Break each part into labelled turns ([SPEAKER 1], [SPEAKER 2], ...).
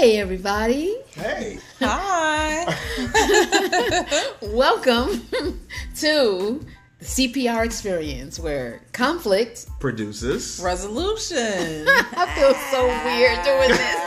[SPEAKER 1] Hey, everybody.
[SPEAKER 2] Hey.
[SPEAKER 3] Hi.
[SPEAKER 1] Welcome to the CPR experience where conflict.
[SPEAKER 2] Produces.
[SPEAKER 3] Resolution.
[SPEAKER 1] I feel so weird doing this.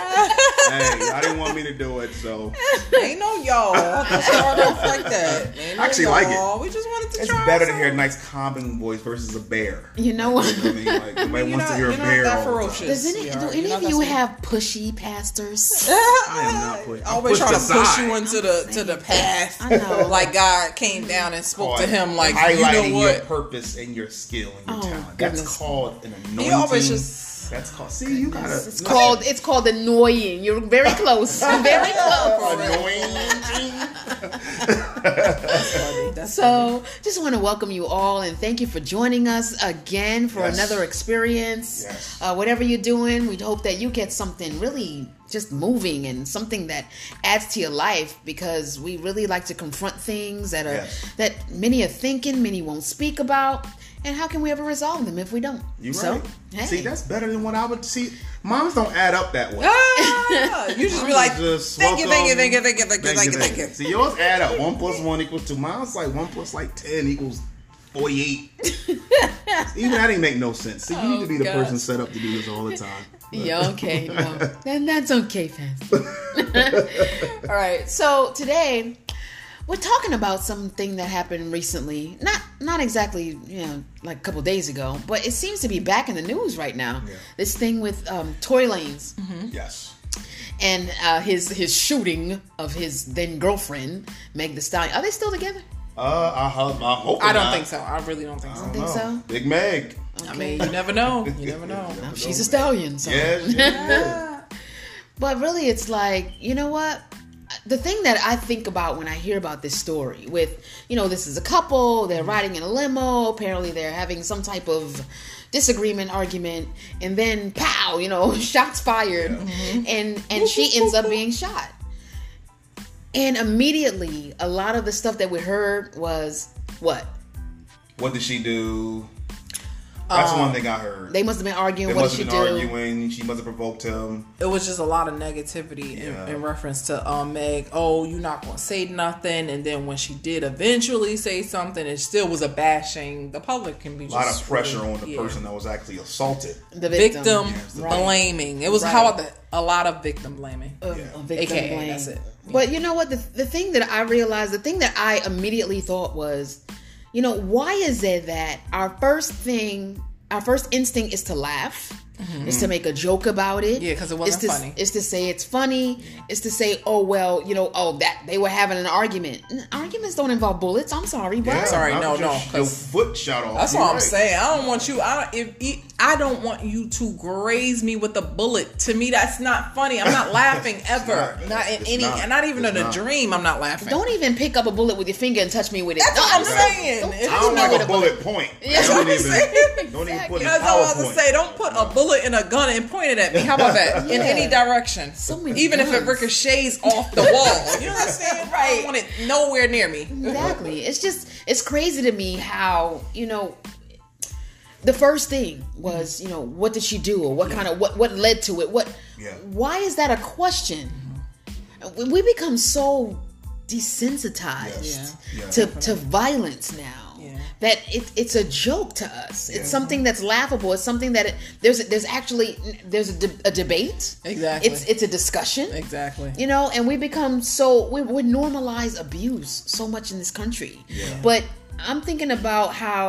[SPEAKER 2] hey, I didn't want me to do it, so
[SPEAKER 3] Ain't no y'all. That's all like that. Ain't no
[SPEAKER 2] I actually like it.
[SPEAKER 3] We just wanted to
[SPEAKER 2] it's
[SPEAKER 3] try.
[SPEAKER 2] better to hear a nice calming voice versus a bear.
[SPEAKER 1] You know what?
[SPEAKER 2] I mean, like nobody
[SPEAKER 3] You're
[SPEAKER 2] wants to
[SPEAKER 3] not-
[SPEAKER 2] hear a
[SPEAKER 3] you're not
[SPEAKER 2] bear.
[SPEAKER 3] that
[SPEAKER 2] all the time.
[SPEAKER 3] ferocious.
[SPEAKER 1] Does any,
[SPEAKER 3] Yeah,
[SPEAKER 1] do any of you have pushy pastors?
[SPEAKER 2] I am not pushed. I'm
[SPEAKER 3] Always
[SPEAKER 2] pushed
[SPEAKER 3] trying to push you into the to the path.
[SPEAKER 1] I know.
[SPEAKER 3] Like God came down and spoke oh, to him. Like you
[SPEAKER 2] highlighting
[SPEAKER 3] know
[SPEAKER 2] your
[SPEAKER 3] what?
[SPEAKER 2] purpose and your skill and your
[SPEAKER 1] Oh,
[SPEAKER 2] talent.
[SPEAKER 1] goodness.
[SPEAKER 2] That's called an anointing.
[SPEAKER 3] He
[SPEAKER 2] anointing.
[SPEAKER 3] always just.
[SPEAKER 2] That's called. See, you gotta.
[SPEAKER 1] It's called it's called annoying. You're very close. Very close.
[SPEAKER 2] Anointing.
[SPEAKER 3] That's funny. That's
[SPEAKER 1] So, just want to welcome you all and thank you for joining us again for
[SPEAKER 2] Yes.
[SPEAKER 1] another experience.
[SPEAKER 2] Yes.
[SPEAKER 1] Uh, whatever you're doing, we hope that you get something really just moving and something that adds to your life because we really like to confront things that are
[SPEAKER 2] Yes.
[SPEAKER 1] that many are thinking, many won't speak about, and how can we ever resolve them if we don't?
[SPEAKER 2] You
[SPEAKER 1] so,
[SPEAKER 2] right.
[SPEAKER 1] hey.
[SPEAKER 2] See, that's better than what I would see. Moms don't add up that way.
[SPEAKER 3] Ah, you just be like,
[SPEAKER 2] Just
[SPEAKER 3] thank you, thank you, thank you, thank you, thank you, thank you, thank you.
[SPEAKER 2] See, yours add up. One plus one equals two. Mine's like one plus like ten equals forty-eight. Even that didn't make no sense. See, you need to be the
[SPEAKER 1] Oh,
[SPEAKER 2] person set up to do this all the time.
[SPEAKER 1] Yeah, okay. No, then that's okay, fans. All right. So today we're talking about something that happened recently. Not not exactly, you know, like a couple days ago, but it seems to be back in the news right now.
[SPEAKER 2] Yeah.
[SPEAKER 1] This thing with um, Tory Lanez
[SPEAKER 2] Yes.
[SPEAKER 1] and uh, his his shooting of his then girlfriend Meg The Stallion. Are they still together?
[SPEAKER 2] Uh, I, hope- I hope.
[SPEAKER 3] I don't
[SPEAKER 2] not.
[SPEAKER 3] think so. I really don't think so.
[SPEAKER 2] I don't
[SPEAKER 1] Think
[SPEAKER 2] know.
[SPEAKER 1] so?
[SPEAKER 2] Big Meg.
[SPEAKER 3] I mean, you never know. You never know.
[SPEAKER 1] Now, she's a stallion. So.
[SPEAKER 2] Yeah, she is.
[SPEAKER 1] But really, it's like, you know what? The thing that I think about when I hear about this story with, you know, this is a couple, they're mm-hmm. riding in a limo, apparently they're having some type of disagreement, argument, and then pow, you know, shots fired, mm-hmm. and and she ends up being shot. And immediately, a lot of the stuff that we heard was what?
[SPEAKER 2] What did she do? That's the one thing I heard.
[SPEAKER 1] They must have been arguing.
[SPEAKER 2] They
[SPEAKER 1] what
[SPEAKER 2] must
[SPEAKER 1] did
[SPEAKER 2] have
[SPEAKER 1] she
[SPEAKER 2] been
[SPEAKER 1] do?
[SPEAKER 2] arguing. She must have provoked him.
[SPEAKER 3] it was just a lot of negativity
[SPEAKER 2] Yeah.
[SPEAKER 3] in, in reference to um, Meg. Oh, you're not gonna say nothing, and then when she did eventually say something, it still was a bashing. The public can be
[SPEAKER 2] A lot of pressure
[SPEAKER 3] really-
[SPEAKER 2] on the
[SPEAKER 3] yeah.
[SPEAKER 2] person that was actually assaulted.
[SPEAKER 1] The
[SPEAKER 3] Victim,
[SPEAKER 2] Yes, the
[SPEAKER 3] blaming. It was
[SPEAKER 1] Right.
[SPEAKER 3] how about? A lot of victim blaming.
[SPEAKER 1] of,
[SPEAKER 2] Yeah.
[SPEAKER 1] victim
[SPEAKER 3] AKA,
[SPEAKER 1] blame.
[SPEAKER 3] that's it.
[SPEAKER 1] But you know what? The, the thing that I realized, the thing that I immediately thought was, you know, why is it that our first thing, our first instinct is to laugh, Mm-hmm. is to make a joke about it.
[SPEAKER 3] Yeah, because Yeah, 'cause it
[SPEAKER 1] Is
[SPEAKER 3] wasn't
[SPEAKER 1] to-
[SPEAKER 3] funny.
[SPEAKER 1] Is to say it's funny. Is to say, oh well, you know, oh that they were having an argument. N- Arguments don't involve bullets. I'm sorry, but
[SPEAKER 2] Yeah,
[SPEAKER 3] Sorry,
[SPEAKER 2] not
[SPEAKER 3] no,
[SPEAKER 2] your,
[SPEAKER 3] no,
[SPEAKER 2] Your
[SPEAKER 3] 'cause-
[SPEAKER 2] foot shot off.
[SPEAKER 3] That's
[SPEAKER 2] You're
[SPEAKER 3] what I'm saying. I don't want you. I don't. If if- I don't want you to graze me with a bullet. To me, that's not funny. I'm not laughing ever.
[SPEAKER 2] not.
[SPEAKER 3] not, in any.
[SPEAKER 2] not.
[SPEAKER 3] Not even
[SPEAKER 2] It's
[SPEAKER 3] in a
[SPEAKER 2] not.
[SPEAKER 3] dream. I'm not laughing.
[SPEAKER 1] don't even pick up a bullet with your finger and touch me with it.
[SPEAKER 3] That's
[SPEAKER 1] No,
[SPEAKER 3] what I'm
[SPEAKER 1] don't-
[SPEAKER 3] saying.
[SPEAKER 1] don't
[SPEAKER 3] It's
[SPEAKER 1] touch
[SPEAKER 2] I don't
[SPEAKER 1] me
[SPEAKER 2] like a bullet point.
[SPEAKER 1] Yeah.
[SPEAKER 2] don't even,
[SPEAKER 3] I'm
[SPEAKER 2] don't even put it in
[SPEAKER 3] That's all I was
[SPEAKER 2] PowerPoint.
[SPEAKER 3] to say. Don't put a bullet in a gun and point it at me. How about that? In
[SPEAKER 1] Yeah.
[SPEAKER 3] any direction.
[SPEAKER 1] So many
[SPEAKER 3] Even if it ricochets off the wall. You know what I'm saying? I don't want it nowhere near me.
[SPEAKER 1] Exactly. It's just it's crazy to me how you know the first thing was you know what did she do or what kind of what what led to it what
[SPEAKER 2] Yeah.
[SPEAKER 1] why is that a question we we become so desensitized
[SPEAKER 2] Yes. Yeah.
[SPEAKER 1] to to violence now
[SPEAKER 3] Yeah.
[SPEAKER 1] That it, it's a joke to us it's something that's laughable it's something that it, there's there's actually there's a, de- a debate
[SPEAKER 3] Exactly.
[SPEAKER 1] it's it's a discussion
[SPEAKER 3] Exactly.
[SPEAKER 1] you know and we become so we, we normalize abuse so much in this country
[SPEAKER 2] Yeah.
[SPEAKER 1] but i'm thinking about how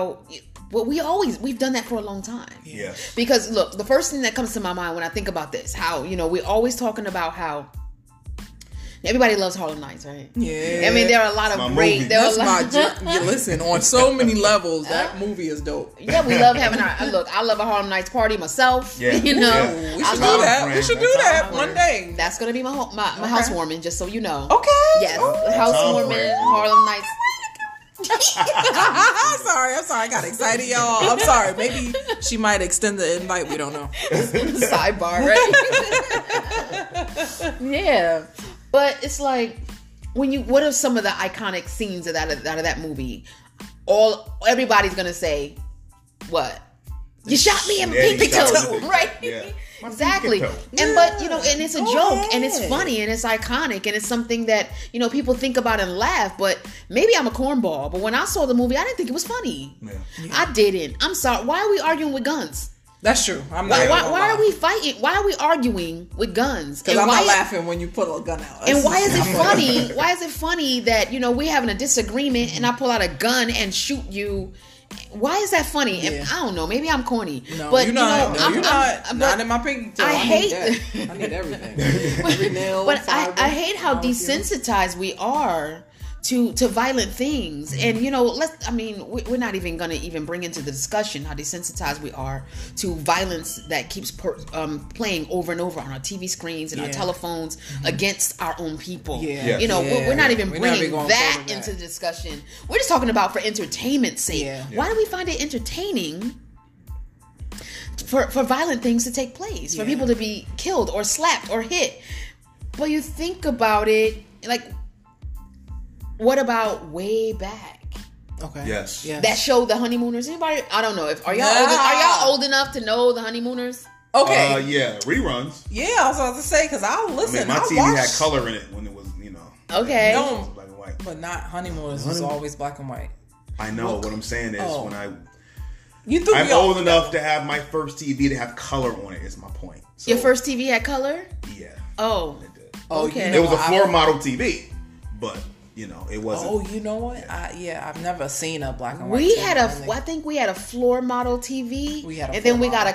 [SPEAKER 1] well we always we've done that for a long time
[SPEAKER 2] Yes.
[SPEAKER 1] because look the first thing that comes to my mind when i think about this how you know we're always talking about how everybody loves harlem nights right
[SPEAKER 3] Yeah.
[SPEAKER 1] i mean there are a lot of
[SPEAKER 2] my
[SPEAKER 1] great
[SPEAKER 2] movie.
[SPEAKER 1] there are
[SPEAKER 3] That's
[SPEAKER 1] a
[SPEAKER 3] my
[SPEAKER 1] lot
[SPEAKER 3] ju- you listen on so many levels. That uh, movie is dope.
[SPEAKER 1] yeah we love having our uh, look i love a harlem nights party myself
[SPEAKER 2] Yeah.
[SPEAKER 1] you know
[SPEAKER 2] Yeah.
[SPEAKER 3] We
[SPEAKER 1] I
[SPEAKER 3] should
[SPEAKER 1] love-
[SPEAKER 3] do that. We
[SPEAKER 2] friend.
[SPEAKER 3] should do
[SPEAKER 2] That's
[SPEAKER 3] that one
[SPEAKER 2] friend.
[SPEAKER 3] day.
[SPEAKER 1] that's gonna be my ho- my, my
[SPEAKER 3] Okay.
[SPEAKER 1] housewarming just so you know
[SPEAKER 3] Okay.
[SPEAKER 1] yes
[SPEAKER 3] Oh.
[SPEAKER 1] housewarming harlem nights
[SPEAKER 3] I'm sorry. I'm sorry. I got excited, y'all. I'm sorry. Maybe she might extend the invite. We don't know.
[SPEAKER 1] sidebar, right? yeah, but it's like when you. What are some of the iconic scenes of that out of that movie? All everybody's gonna say, "What? You shot me in my
[SPEAKER 2] Yeah,
[SPEAKER 1] pinky
[SPEAKER 2] shot
[SPEAKER 1] toe, right?"
[SPEAKER 2] Yeah.
[SPEAKER 1] Exactly.
[SPEAKER 2] pinky toe.
[SPEAKER 1] And but you know, and it's a
[SPEAKER 3] Go
[SPEAKER 1] joke and it's funny and it's iconic and it's something that, you know, people think about and laugh, but maybe I'm a cornball. But when I saw the movie, I didn't think it was funny.
[SPEAKER 2] Yeah.
[SPEAKER 1] I didn't. I'm sorry. Why are we arguing with guns?
[SPEAKER 3] That's true. I'm
[SPEAKER 1] Why,
[SPEAKER 3] not.
[SPEAKER 1] why, why are we fighting? Why are we arguing with guns?
[SPEAKER 3] Because I'm
[SPEAKER 1] why
[SPEAKER 3] not
[SPEAKER 1] is-
[SPEAKER 3] laughing when you pull a gun out.
[SPEAKER 1] And why is it funny? Why is it funny that you know we're having a disagreement and I pull out a gun and shoot you? Why is that funny? And I don't know. Maybe I'm corny,
[SPEAKER 3] No,
[SPEAKER 1] but
[SPEAKER 3] you're not.
[SPEAKER 1] you know,
[SPEAKER 3] no,
[SPEAKER 1] I'm,
[SPEAKER 3] you're
[SPEAKER 1] I'm-
[SPEAKER 3] not.
[SPEAKER 1] but-
[SPEAKER 3] not in my pinky toe.
[SPEAKER 1] I
[SPEAKER 3] I,
[SPEAKER 1] hate-
[SPEAKER 3] need. I need everything. Every nail.
[SPEAKER 1] but I,
[SPEAKER 3] fiber,
[SPEAKER 1] I hate how desensitized we are to to violent things and you know let's i mean we- we're not even gonna even bring into the discussion how desensitized we are to violence that keeps per, um, playing over and over on our tv screens and our
[SPEAKER 3] Yeah.
[SPEAKER 1] telephones against our own people
[SPEAKER 3] Yeah.
[SPEAKER 2] Yeah.
[SPEAKER 1] you know we're, we're not even
[SPEAKER 3] We're
[SPEAKER 1] bringing
[SPEAKER 3] even going
[SPEAKER 1] that into the discussion we're just talking about for entertainment's sake
[SPEAKER 3] Yeah.
[SPEAKER 1] why do we find it entertaining for, for violent things to take place, for people to be killed or slapped or hit. But you think about it, like, what about way back?
[SPEAKER 3] Okay.
[SPEAKER 2] Yes.
[SPEAKER 3] Yes.
[SPEAKER 1] That show, The Honeymooners. Anybody? I don't know. If are y'all
[SPEAKER 3] Nah.
[SPEAKER 1] old, are y'all old enough to know The Honeymooners?
[SPEAKER 3] okay.
[SPEAKER 2] Uh, yeah, reruns.
[SPEAKER 3] yeah, I was about to say because I
[SPEAKER 2] I
[SPEAKER 3] listen.
[SPEAKER 2] mean, my
[SPEAKER 3] I
[SPEAKER 2] TV
[SPEAKER 3] watched,
[SPEAKER 2] had color in it when it was, you know,
[SPEAKER 1] Okay.
[SPEAKER 2] it
[SPEAKER 3] No.
[SPEAKER 2] was black and white.
[SPEAKER 3] but not honeymooners. was
[SPEAKER 2] Honeymoon-
[SPEAKER 3] always black and white.
[SPEAKER 2] I know. What I'm saying is,
[SPEAKER 3] Oh.
[SPEAKER 2] when I
[SPEAKER 3] You threw
[SPEAKER 2] I'm
[SPEAKER 3] me off.
[SPEAKER 2] old enough to have my first TV to have color on it. Is my point. So,
[SPEAKER 1] Your first TV had color.
[SPEAKER 2] Yeah.
[SPEAKER 1] Oh,
[SPEAKER 2] It did.
[SPEAKER 3] Oh,
[SPEAKER 1] Okay.
[SPEAKER 2] It was a
[SPEAKER 3] what? I-
[SPEAKER 2] floor model TV, but you know, it wasn't.
[SPEAKER 3] Oh, you know what? I, yeah, I've never seen a black and white.
[SPEAKER 1] we
[SPEAKER 3] TV.
[SPEAKER 1] had
[SPEAKER 3] I
[SPEAKER 1] a.
[SPEAKER 3] think-
[SPEAKER 1] I think we had a floor model TV.
[SPEAKER 3] We had a
[SPEAKER 1] and then
[SPEAKER 3] floor
[SPEAKER 1] we got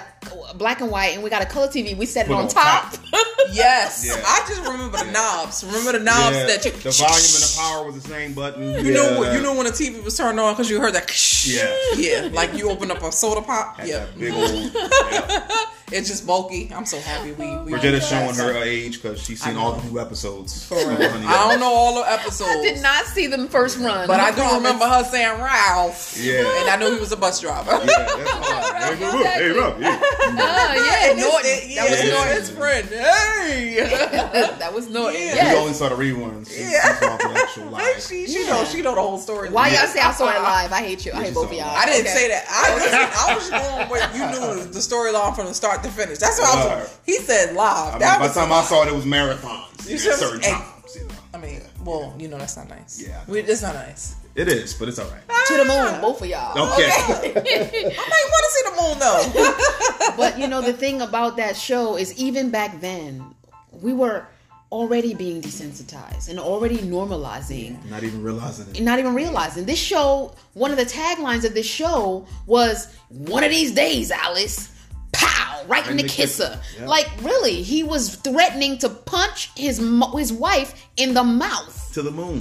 [SPEAKER 1] a black and white, and we got a color TV. We set it
[SPEAKER 2] Put
[SPEAKER 1] on
[SPEAKER 2] on
[SPEAKER 1] top.
[SPEAKER 2] top.
[SPEAKER 3] Yes,
[SPEAKER 2] Yeah.
[SPEAKER 3] I just remember the knobs. Remember the knobs
[SPEAKER 2] Yeah,
[SPEAKER 3] that you.
[SPEAKER 2] the volume and the power was the same button.
[SPEAKER 3] You know what? You know when the TV was turned on because you heard that.
[SPEAKER 2] Yeah.
[SPEAKER 3] yeah, like you open up a soda pop.
[SPEAKER 2] Had
[SPEAKER 3] Yeah,
[SPEAKER 2] big old. yeah.
[SPEAKER 3] it's just bulky. I'm so happy we. we
[SPEAKER 2] Brigitta's showing her age because she's seen all the new episodes.
[SPEAKER 3] For real. I don't know all the episodes.
[SPEAKER 1] I did not see them first run,
[SPEAKER 3] But I do
[SPEAKER 1] promise.
[SPEAKER 3] remember her saying Ralph.
[SPEAKER 2] Yeah.
[SPEAKER 3] And I knew he was a bus driver.
[SPEAKER 2] Yeah, that's all. Hey, boo, boo. Hey, Rob, yeah.
[SPEAKER 1] Oh yeah,
[SPEAKER 3] And
[SPEAKER 1] Norton.
[SPEAKER 3] it's-
[SPEAKER 1] that was
[SPEAKER 3] yeah,
[SPEAKER 1] Norton.
[SPEAKER 3] His friend. Hey.
[SPEAKER 1] that was Norton.
[SPEAKER 3] Yeah.
[SPEAKER 2] We only saw the reruns. She,
[SPEAKER 3] Yeah.
[SPEAKER 2] she saw the actual live.
[SPEAKER 3] she she
[SPEAKER 1] Yeah.
[SPEAKER 3] know she know the whole story.
[SPEAKER 1] Why
[SPEAKER 3] Yeah.
[SPEAKER 1] y'all say I saw it live? I hate you. I hate both of y'all.
[SPEAKER 3] I didn't
[SPEAKER 1] Okay.
[SPEAKER 3] say that. I, listen, I was just going with you knew the storyline from the start to finish. That's what I was.
[SPEAKER 2] Right.
[SPEAKER 3] He said live.
[SPEAKER 2] I mean,
[SPEAKER 3] that
[SPEAKER 2] by
[SPEAKER 3] was
[SPEAKER 2] the time I saw it, it was marathons.
[SPEAKER 3] You
[SPEAKER 2] at
[SPEAKER 3] see what I'm
[SPEAKER 2] certain
[SPEAKER 3] saying?
[SPEAKER 2] times. You know.
[SPEAKER 3] I mean, well, you know that's not nice.
[SPEAKER 2] Yeah.
[SPEAKER 3] we, it's not nice.
[SPEAKER 2] It is, but it's all right.
[SPEAKER 1] to the moon, ah. both of y'all.
[SPEAKER 2] Okay.
[SPEAKER 3] I might want to see the moon though.
[SPEAKER 1] But you know the thing about that show is even back then we were already being desensitized and already normalizing
[SPEAKER 2] Not even realizing it.
[SPEAKER 1] not even realizing this show one of the taglines of this show was one of these days alice pow right in
[SPEAKER 2] In
[SPEAKER 1] the,
[SPEAKER 2] the
[SPEAKER 1] kisser
[SPEAKER 2] kisser, yeah.
[SPEAKER 1] like really he was threatening to punch his mo- his wife in the mouth
[SPEAKER 2] To the moon.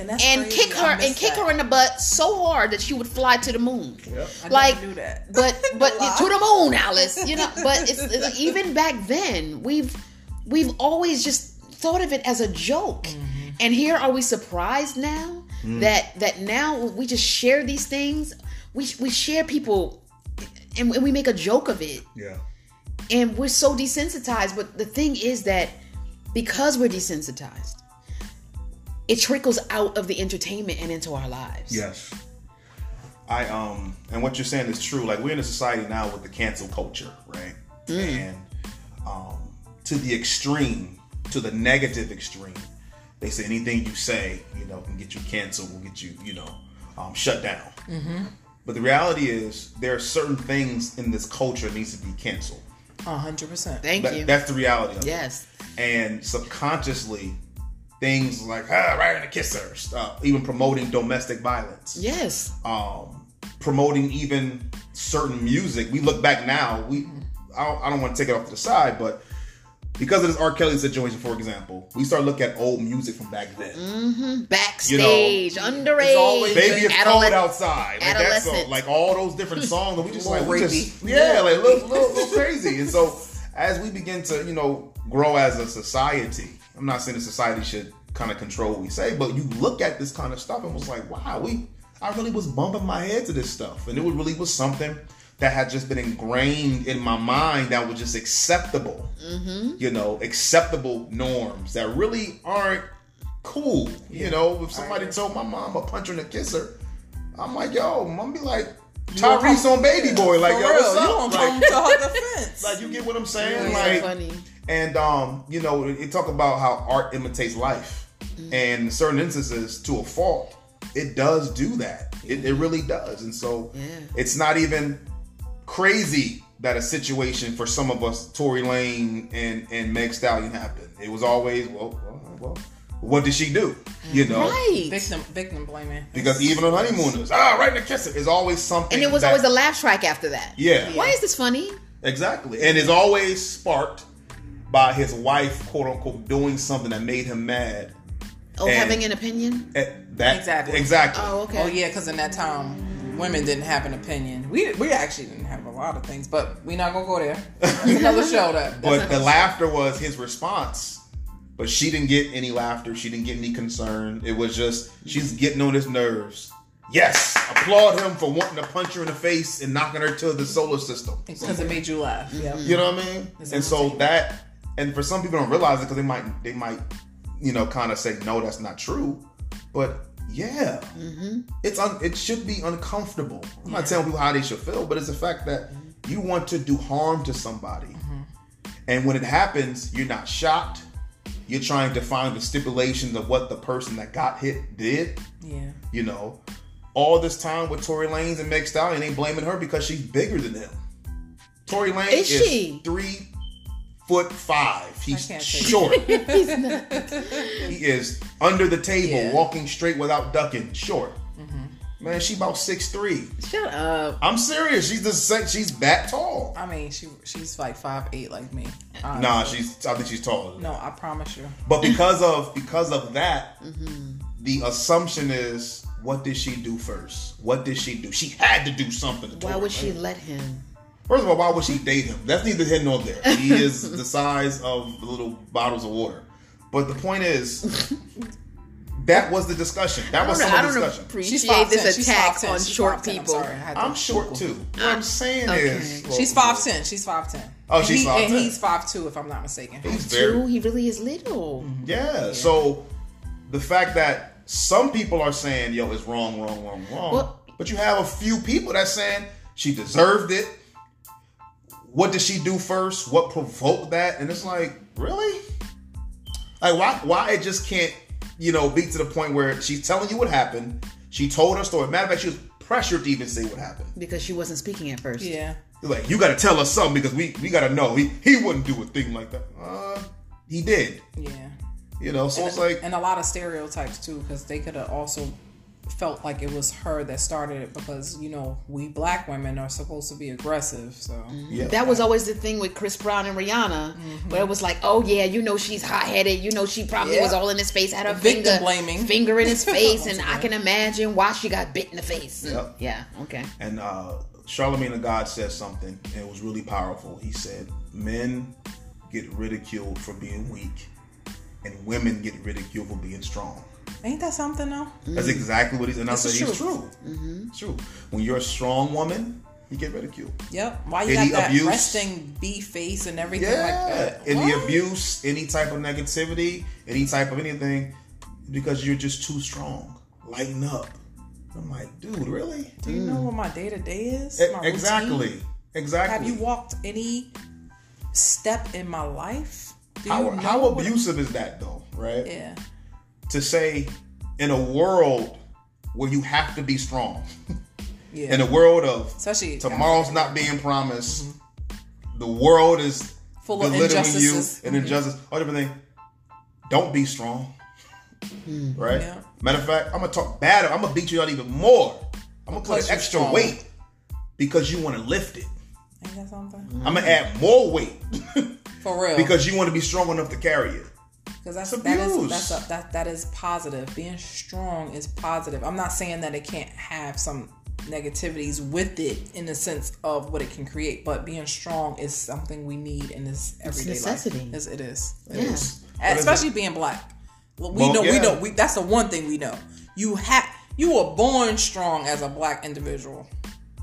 [SPEAKER 3] and
[SPEAKER 1] and kick her and
[SPEAKER 3] missed
[SPEAKER 1] kick
[SPEAKER 3] that.
[SPEAKER 1] her in the butt so hard that she would fly to the moon
[SPEAKER 2] Yep.
[SPEAKER 3] I
[SPEAKER 1] like
[SPEAKER 3] never knew that.
[SPEAKER 1] but but to the moon alice you know but it's, it's- even back then we've we've always just thought of it as a joke
[SPEAKER 3] Mm-hmm.
[SPEAKER 1] and here are we surprised now that that now we just share these things we we share people and, and we make a joke of it
[SPEAKER 2] Yeah.
[SPEAKER 1] And we're so desensitized but the thing is that because we're desensitized it trickles out of the entertainment and into our lives
[SPEAKER 2] Yes. I um and what you're saying is true. Like we're in a society now with the cancel culture, right? And um to the extreme, to the negative extreme, they say anything you say, you know, can get you canceled, will get you, you know, um, shut down. But the reality is, there are certain things in this culture that needs to be canceled.
[SPEAKER 3] A hundred percent.
[SPEAKER 1] thank
[SPEAKER 2] That-
[SPEAKER 1] you
[SPEAKER 2] that's the reality of it.
[SPEAKER 1] yes
[SPEAKER 2] and subconsciously things like ah, right in the kisser, uh, even promoting domestic violence,
[SPEAKER 1] yes
[SPEAKER 2] um, promoting even certain music. We look back now, we I don't, I don't want to take it off to the side, but because of this R. Kelly situation, for example, we start looking at old music from back then. Mm-hmm.
[SPEAKER 1] backstage underage
[SPEAKER 3] always
[SPEAKER 2] Baby, it's cold outside. Like that song, like all those different songs, and we just like we just yeah, like look, little, little crazy. And so as we begin to you know grow as a society, I'm not saying the society should kind of control what we say, but you look at this kind of stuff and was like, wow, we I really was bumping my head to this stuff, and it was really was something that had just been ingrained in my mind that was just acceptable. You know, acceptable norms that really aren't cool. You know, if somebody told my mom a puncher and a kisser, I'm like, yo, mom be like, Tyrese on Baby Boy, like
[SPEAKER 3] For
[SPEAKER 2] yo,
[SPEAKER 3] real,
[SPEAKER 2] what's
[SPEAKER 3] you
[SPEAKER 2] up? Like-
[SPEAKER 3] come to her defense.
[SPEAKER 2] Like you get what I'm saying?
[SPEAKER 1] It's
[SPEAKER 2] like
[SPEAKER 1] so funny.
[SPEAKER 2] and um, you know, it talk about how art imitates life. And in certain instances, to a fault, it does do that. It, it really does. And so
[SPEAKER 1] Yeah.
[SPEAKER 2] it's not even crazy that a situation for some of us, Tory Lane and, and Meg Stallion happened. It was always, well, well, well what did she do? You know?
[SPEAKER 1] Right.
[SPEAKER 3] victim victim blaming.
[SPEAKER 2] Because even on honeymooners, ah, right in the kiss it is always something.
[SPEAKER 1] And it was
[SPEAKER 2] that-
[SPEAKER 1] always a laugh track after that.
[SPEAKER 2] yeah,
[SPEAKER 1] Why is this funny?
[SPEAKER 2] Exactly. And it's always sparked by his wife, quote unquote, doing something that made him mad.
[SPEAKER 1] Oh,
[SPEAKER 2] And-
[SPEAKER 1] having an opinion?
[SPEAKER 2] That
[SPEAKER 3] Exactly.
[SPEAKER 2] Exactly.
[SPEAKER 1] Oh, okay.
[SPEAKER 3] Oh yeah, because in that time, women didn't have an opinion. We we actually didn't have a lot of things, but we're not gonna go there. That's another show. That
[SPEAKER 2] But the laughter was his response. But she didn't get any laughter. She didn't get any concern. It was just she's getting on his nerves. Yes, applaud him for wanting to punch her in the face and knocking her to the solar system.
[SPEAKER 3] because it made you laugh. Yeah.
[SPEAKER 2] You know what I mean?
[SPEAKER 3] It's
[SPEAKER 2] and so that, and for some people don't realize it because they might, they might, you know, kind of say no, that's not true. But yeah, mm-hmm. it's un, it should be uncomfortable. I'm not telling people how they should feel, but it's the fact that you want to do harm to somebody, mm-hmm. and when it happens, you're not shocked. You're trying to find the stipulations of what the person that got hit did.
[SPEAKER 3] Yeah.
[SPEAKER 2] You know, all this time with Tory Lanez and Meg Stallion ain't blaming her because she's bigger than him. Tory Lanez
[SPEAKER 1] Is
[SPEAKER 2] is,
[SPEAKER 1] she?
[SPEAKER 2] three foot five. He's short.
[SPEAKER 1] He's
[SPEAKER 2] he is under the table,
[SPEAKER 3] Yeah.
[SPEAKER 2] walking straight without ducking. Short. Man, she about six three.
[SPEAKER 1] Shut up.
[SPEAKER 2] I'm serious. She's the same. She's that tall.
[SPEAKER 3] I mean, she she's like five eight like me.
[SPEAKER 2] Nah, she's. I think she's taller.
[SPEAKER 3] No. I promise you.
[SPEAKER 2] But because of because of that,
[SPEAKER 1] Mm-hmm.
[SPEAKER 2] the assumption is, what did she do first? What did she do? She had to do something. To
[SPEAKER 1] Why would she
[SPEAKER 2] Lanez.
[SPEAKER 1] let him?
[SPEAKER 2] First of all, why would she date him? That's neither here nor there. He is the size of little bottles of water. But the point is, that was the discussion. That was
[SPEAKER 1] don't,
[SPEAKER 2] some
[SPEAKER 1] I
[SPEAKER 2] of the discussion.
[SPEAKER 3] She's
[SPEAKER 1] appreciate this
[SPEAKER 3] She's
[SPEAKER 1] attack
[SPEAKER 3] 5'10".
[SPEAKER 1] on
[SPEAKER 3] She's
[SPEAKER 1] short
[SPEAKER 3] 5'10". I'm
[SPEAKER 1] people.
[SPEAKER 3] sorry, I had to
[SPEAKER 2] I'm
[SPEAKER 3] Google.
[SPEAKER 2] short too. What I'm saying
[SPEAKER 1] Okay.
[SPEAKER 2] is,
[SPEAKER 3] She's five ten. She's five ten.
[SPEAKER 2] Oh, she's
[SPEAKER 3] And
[SPEAKER 2] 5'10".
[SPEAKER 3] he's five two, if I'm not mistaken.
[SPEAKER 2] He's
[SPEAKER 1] True,
[SPEAKER 2] very,
[SPEAKER 1] he really is little. Mm-hmm.
[SPEAKER 2] yeah. So the fact that some people are saying, "Yo, it's wrong, wrong, wrong, wrong,"
[SPEAKER 1] Well-
[SPEAKER 2] but you have a few people that saying she deserved it. What did she do first? What provoked that? And it's like, really? Like, why? Why it just can't, you know, be to the point where she's telling you what happened. She told her story. Matter of fact, she was pressured to even say what happened.
[SPEAKER 1] Because she wasn't speaking at first.
[SPEAKER 3] Yeah.
[SPEAKER 2] Like, you got to tell us something because we we got to know. He he wouldn't do a thing like that. Uh, he did.
[SPEAKER 3] Yeah.
[SPEAKER 2] You know, so
[SPEAKER 3] and,
[SPEAKER 2] it's like,
[SPEAKER 3] and a lot of stereotypes too, because they could have also felt like it was her that started it because you know we black women are supposed to be aggressive. So
[SPEAKER 2] yeah.
[SPEAKER 1] That was always the thing with Chris Brown and Rihanna, where it was like, oh yeah, you know she's hot headed, you know she probably
[SPEAKER 3] Yeah.
[SPEAKER 1] was all in his face, had her
[SPEAKER 3] Victim
[SPEAKER 1] finger,
[SPEAKER 3] blaming.
[SPEAKER 1] finger in his face,
[SPEAKER 3] Once
[SPEAKER 1] and I can imagine why she got bit in the face.
[SPEAKER 2] Yep.
[SPEAKER 1] Yeah, okay.
[SPEAKER 2] And uh, Charlamagne the God said something, and it was really powerful. He said, "Men get ridiculed for being weak, and women get ridiculed for being strong."
[SPEAKER 3] Ain't that something though?
[SPEAKER 2] That's mm-hmm. exactly what he's. And I
[SPEAKER 3] This
[SPEAKER 2] said,
[SPEAKER 3] is
[SPEAKER 2] "He's
[SPEAKER 3] true.
[SPEAKER 2] true. Mm-hmm. It's true. When you're a strong woman, you get ridiculed.
[SPEAKER 3] Yep. Why you
[SPEAKER 2] Any
[SPEAKER 3] got that
[SPEAKER 2] abuse?
[SPEAKER 3] resting B face and everything
[SPEAKER 2] Yeah.
[SPEAKER 3] like that?
[SPEAKER 2] Any
[SPEAKER 3] What?
[SPEAKER 2] abuse, any type of negativity, any type of anything, because you're just too strong. Lighten up." I'm like, dude, really?
[SPEAKER 3] Do you know mm. what my day to day is?
[SPEAKER 2] E-
[SPEAKER 3] My routine?
[SPEAKER 2] exactly. Exactly.
[SPEAKER 3] Have you walked any step in my life? Do you
[SPEAKER 2] How,
[SPEAKER 3] know
[SPEAKER 2] how
[SPEAKER 3] what-
[SPEAKER 2] abusive is that though, right?
[SPEAKER 3] Yeah.
[SPEAKER 2] To say in a world where you have to be strong,
[SPEAKER 3] Yeah.
[SPEAKER 2] in a world of
[SPEAKER 3] Especially
[SPEAKER 2] tomorrow's not being promised, the world is
[SPEAKER 3] Mm-hmm. Full of
[SPEAKER 2] belittling you
[SPEAKER 3] injustices. Mm-hmm.
[SPEAKER 2] and injustice, all different things. Don't be strong, right?
[SPEAKER 3] Yeah.
[SPEAKER 2] Matter of fact, I'm gonna talk bad. I'm gonna beat you out even more. I'm gonna put
[SPEAKER 3] Because
[SPEAKER 2] an extra
[SPEAKER 3] strong.
[SPEAKER 2] weight because you want to lift it.
[SPEAKER 3] Ain't that something?
[SPEAKER 2] I'm gonna add more weight
[SPEAKER 3] For real.
[SPEAKER 2] because you want to be strong enough to carry it.
[SPEAKER 3] Because that's
[SPEAKER 2] It's
[SPEAKER 3] that is that's a, that that is positive. Being strong is positive. I'm not saying that it can't have some negativities with it in the sense of what it can create, but being strong is something we need in this everyday
[SPEAKER 1] necessity.
[SPEAKER 3] life. Yes, it is. It
[SPEAKER 1] Yeah.
[SPEAKER 3] is. Especially being black. Well, We
[SPEAKER 2] Well,
[SPEAKER 3] know. We know. We, that's the one thing we know. You have. You were born strong as a black individual.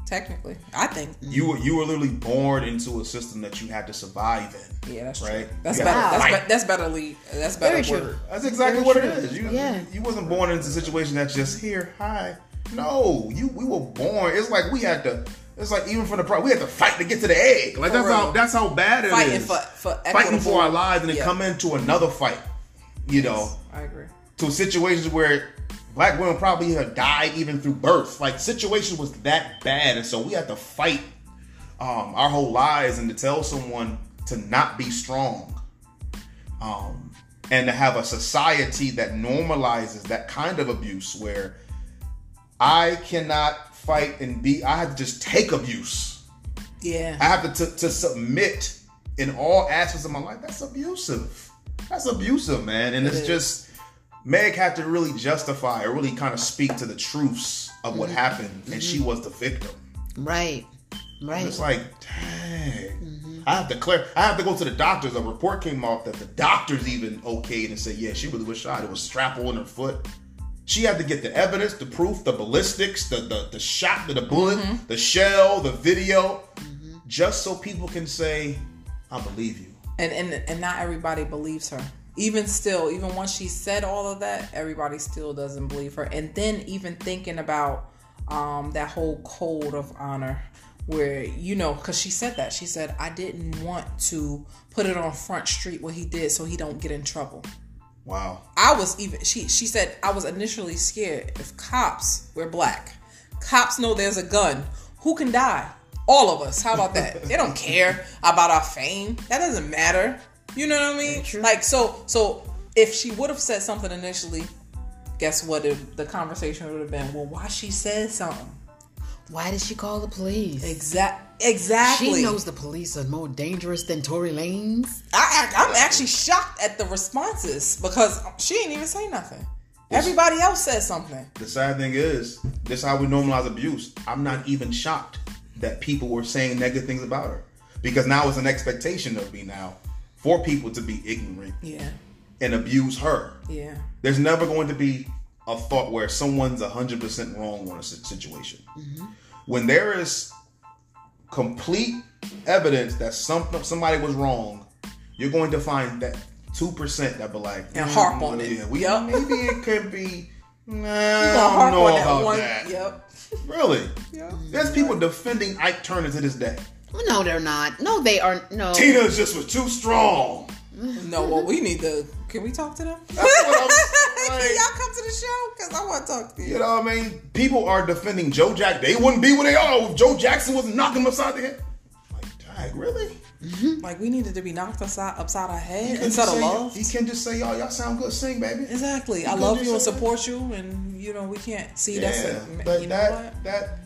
[SPEAKER 3] Technically, I think.
[SPEAKER 2] You were you were literally born into a system that you had to survive in.
[SPEAKER 3] Yeah, that's
[SPEAKER 2] Right.
[SPEAKER 3] true. That's
[SPEAKER 2] You
[SPEAKER 3] better. That's, be, that's better. Lee. That's better
[SPEAKER 1] Very true.
[SPEAKER 2] That's exactly
[SPEAKER 1] Very
[SPEAKER 2] what
[SPEAKER 1] true.
[SPEAKER 2] it is. You,
[SPEAKER 1] Yeah.
[SPEAKER 2] you wasn't born into a situation that's just here. Hi, No, you we were born. It's like we had to. It's like even from the pro, we had to fight to get to the egg. Like
[SPEAKER 3] For
[SPEAKER 2] that's how that's how bad it is.
[SPEAKER 3] Fighting for- for
[SPEAKER 2] fighting for our lives and then
[SPEAKER 3] Yeah.
[SPEAKER 2] come into another fight. You know,
[SPEAKER 3] I agree.
[SPEAKER 2] to situations where black women probably have died even through birth. Like situation was that bad, and so we had to fight um, our whole lives and to tell someone to not be strong, um, and to have a society that normalizes that kind of abuse where I cannot fight and be. I have to just take abuse.
[SPEAKER 3] Yeah.
[SPEAKER 2] I have to, to to submit in all aspects of my life. That's abusive. That's abusive, man. And it's
[SPEAKER 3] is.
[SPEAKER 2] just Meg had to really justify or really kind of speak to the truths of what mm-hmm. happened, and she mm-hmm. was the victim.
[SPEAKER 1] Right. Right.
[SPEAKER 2] It's like, dang. Mm-hmm. I have to clear. I have to go to the doctors. A report came off that the doctors even okayed and said, yeah, she really was shot. It was strap on her foot. She had to get the evidence, the proof, the ballistics, the the, the shot, the, the bullet, the shell, the video, just so people can say, I believe you.
[SPEAKER 3] and and and not everybody believes her. Even still, even once she said all of that, everybody still doesn't believe her. And then even thinking about um, that whole code of honor, where you know, because she said that she said I didn't want to put it on Front Street what he did, so he don't get in trouble.
[SPEAKER 2] Wow.
[SPEAKER 3] I was even she she said I was initially scared if cops were black. Cops know there's a gun. Who can die? All of us. How about that? they don't care about our fame. That doesn't matter. You know what I mean?
[SPEAKER 1] true.
[SPEAKER 3] Like so so if she would have said something initially, guess what it, the conversation would have been, well, why she said something.
[SPEAKER 1] Why did she call the police?
[SPEAKER 3] Exact exactly.
[SPEAKER 1] She knows the police are more dangerous than Tory Lanez.
[SPEAKER 3] I, I, I'm actually shocked at the responses because she didn't even say nothing. Everybody else said something.
[SPEAKER 2] The sad thing is, this is how we normalize abuse. I'm not even shocked that people were saying negative things about her. Because now it's an expectation of me now for people to be ignorant
[SPEAKER 3] Yeah.
[SPEAKER 2] and abuse her.
[SPEAKER 3] Yeah.
[SPEAKER 2] There's never going to be a thought where someone's 100% wrong on a si- situation. When there is complete evidence that some, somebody was wrong, you're going to find that 2% that be like,
[SPEAKER 3] And harp on
[SPEAKER 2] "Mm,
[SPEAKER 3] it."
[SPEAKER 2] Yeah, we,
[SPEAKER 3] Yup.
[SPEAKER 2] maybe it could be, nah, I don't know
[SPEAKER 3] on that
[SPEAKER 2] about
[SPEAKER 3] one.
[SPEAKER 2] that.
[SPEAKER 3] Yep.
[SPEAKER 2] Really?
[SPEAKER 3] Yep.
[SPEAKER 2] There's people defending Ike Turner to this day.
[SPEAKER 1] No, they're not. No, they are. No.
[SPEAKER 2] Tina just was too strong.
[SPEAKER 3] No, well, we need to. Can we talk to them?
[SPEAKER 2] That's what I'm
[SPEAKER 3] Can y'all come to the show? Because I want to talk to you.
[SPEAKER 2] You know what I mean? People are defending Joe Jack. They wouldn't be where they are if Joe Jackson wasn't knocking them upside the head. Like, dang, really? Mm-hmm.
[SPEAKER 3] Like, we needed to be knocked upside, upside our head
[SPEAKER 2] He
[SPEAKER 3] instead of
[SPEAKER 2] say-
[SPEAKER 3] love.
[SPEAKER 2] He can just say, "Y'all, y'all sound good. Sing, baby."
[SPEAKER 3] Exactly. I love you and support you, and, you know, we can't see that's
[SPEAKER 2] Yeah, but
[SPEAKER 3] you
[SPEAKER 2] that
[SPEAKER 3] what?
[SPEAKER 2] that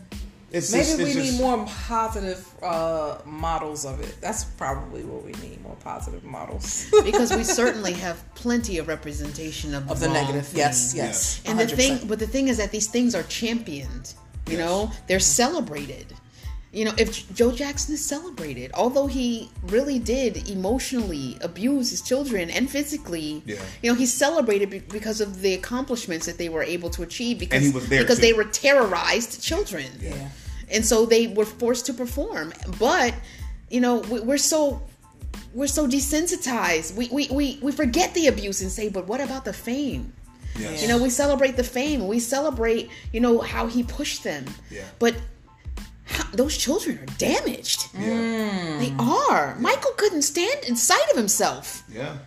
[SPEAKER 2] it's
[SPEAKER 3] Maybe
[SPEAKER 2] just,
[SPEAKER 3] we
[SPEAKER 2] it's
[SPEAKER 3] need
[SPEAKER 2] just,
[SPEAKER 3] more positive uh, models of it. That's probably what we need more positive models
[SPEAKER 1] because we certainly have plenty of representation of,
[SPEAKER 3] of the
[SPEAKER 1] wrong
[SPEAKER 3] negative. Yes,
[SPEAKER 1] things.
[SPEAKER 3] yes.
[SPEAKER 1] And the
[SPEAKER 3] 100%.
[SPEAKER 1] thing, but the thing is that these things are championed. You know, they're celebrated. You know, if Joe Jackson is celebrated, although he really did emotionally abuse his children and physically,
[SPEAKER 2] Yeah.
[SPEAKER 1] you know, he's celebrated be- because of the accomplishments that they were able to achieve because
[SPEAKER 2] he was there,
[SPEAKER 1] because
[SPEAKER 2] too.
[SPEAKER 1] they were terrorized children
[SPEAKER 3] Yeah.
[SPEAKER 1] And so they were forced to perform. But you know we, we're so we're so desensitized. We, we we we forget the abuse and say but what about the fame?
[SPEAKER 2] Yes.
[SPEAKER 1] you know we celebrate the fame. We celebrate you know how he pushed them.
[SPEAKER 2] Yeah.
[SPEAKER 1] but how, those children are damaged.
[SPEAKER 2] Yeah,
[SPEAKER 1] they are. Michael couldn't stand in sight of himself.
[SPEAKER 2] Yeah.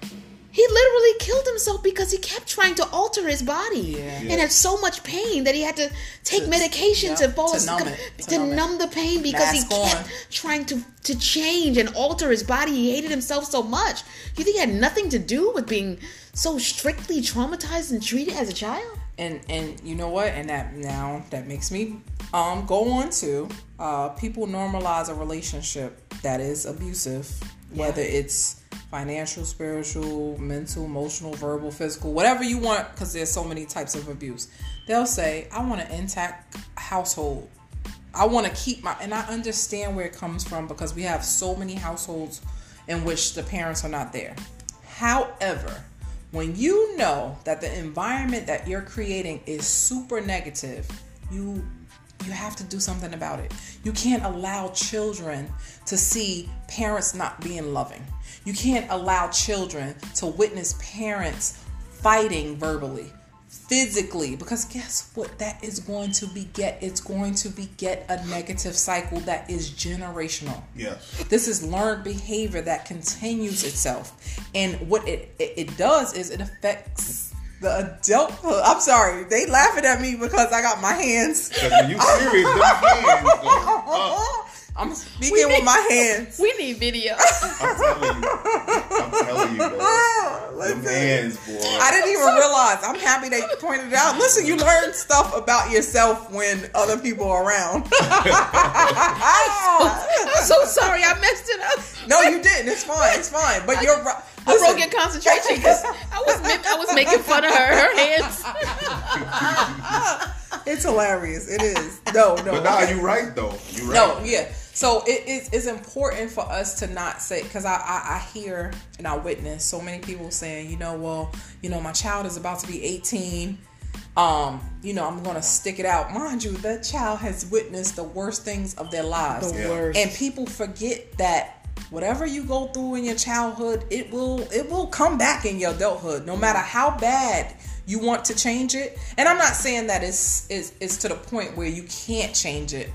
[SPEAKER 1] He literally killed himself because he kept trying to alter his body
[SPEAKER 3] Yeah.
[SPEAKER 1] and had so much pain that he had to take medication
[SPEAKER 3] yep,
[SPEAKER 1] to fall
[SPEAKER 3] to
[SPEAKER 1] asleep
[SPEAKER 3] numb it, to
[SPEAKER 1] to
[SPEAKER 3] numb
[SPEAKER 1] numb the pain because
[SPEAKER 3] Mask
[SPEAKER 1] he kept
[SPEAKER 3] on.
[SPEAKER 1] trying to to change and alter his body. He hated himself so much. You think it had nothing to do with being so strictly traumatized and treated as a child?
[SPEAKER 3] and and you know what and that now that makes me um go on to uh people normalize a relationship that is abusive whether it's financial spiritual mental emotional verbal physical whatever you want because there's so many types of abuse. They'll say i want an intact household. I want to keep my, and I understand where it comes from because we have so many households in which the parents are not there. However, when you know that the environment that you're creating is super negative, you you have to do something about it. You can't allow children to see parents not being loving. You can't allow children to witness parents fighting verbally, physically because guess what that is going to beget it's going to beget a negative cycle that is generational
[SPEAKER 2] Yes.
[SPEAKER 3] this is learned behavior that continues itself and what it it, it does is it affects the adulthood i'm sorry they laughing at me because i got my hands
[SPEAKER 2] Because when you serious, them hands go up.
[SPEAKER 3] i'm speaking with my hands
[SPEAKER 1] We need video.
[SPEAKER 2] I'm telling you. I'm telling you, boy. Them
[SPEAKER 3] Listen.
[SPEAKER 2] hands, boy.
[SPEAKER 3] I didn't even realize. I'm happy they pointed it out. Listen, you learn stuff about yourself when other people are around.
[SPEAKER 1] I'm so sorry I messed it up.
[SPEAKER 3] no, you didn't. It's fine. It's fine. But you're right.
[SPEAKER 1] I broke your concentration because I was I was making fun of her her hands.
[SPEAKER 3] It's hilarious. It is. No, no.
[SPEAKER 2] But nah,
[SPEAKER 3] okay.
[SPEAKER 2] you right though. You right.
[SPEAKER 3] No, yeah. So it is it's important for us to not say because I, I I hear and I witness so many people saying, you know, well, you know, my child is about to be 18. Um, you know, I'm gonna stick it out. Mind you, that child has witnessed the worst things of their lives.
[SPEAKER 1] The
[SPEAKER 2] Yeah.
[SPEAKER 1] worst.
[SPEAKER 3] And people forget that whatever you go through in your childhood, it will it will come back in your adulthood, no matter how bad you want to change it. And I'm not saying that it's it's, it's to the point where you can't change it,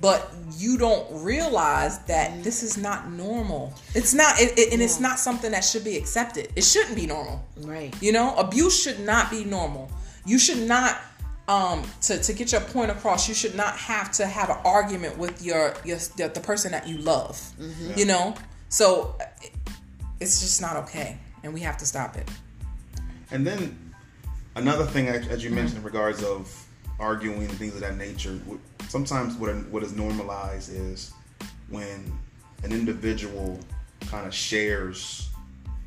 [SPEAKER 3] but you don't realize that this is not normal. It's not, it, it- and it's not something that should be accepted. It shouldn't be normal.
[SPEAKER 1] Right.
[SPEAKER 3] You know, abuse should not be normal. You should not um to to get your point across, you should not have to have an argument with your your the, the person that you love. You know? So it- it's just not okay and we have to stop it.
[SPEAKER 2] And then another thing, as as you mentioned, in regards of arguing and things of that nature. Sometimes what what is normalized is when an individual kind of shares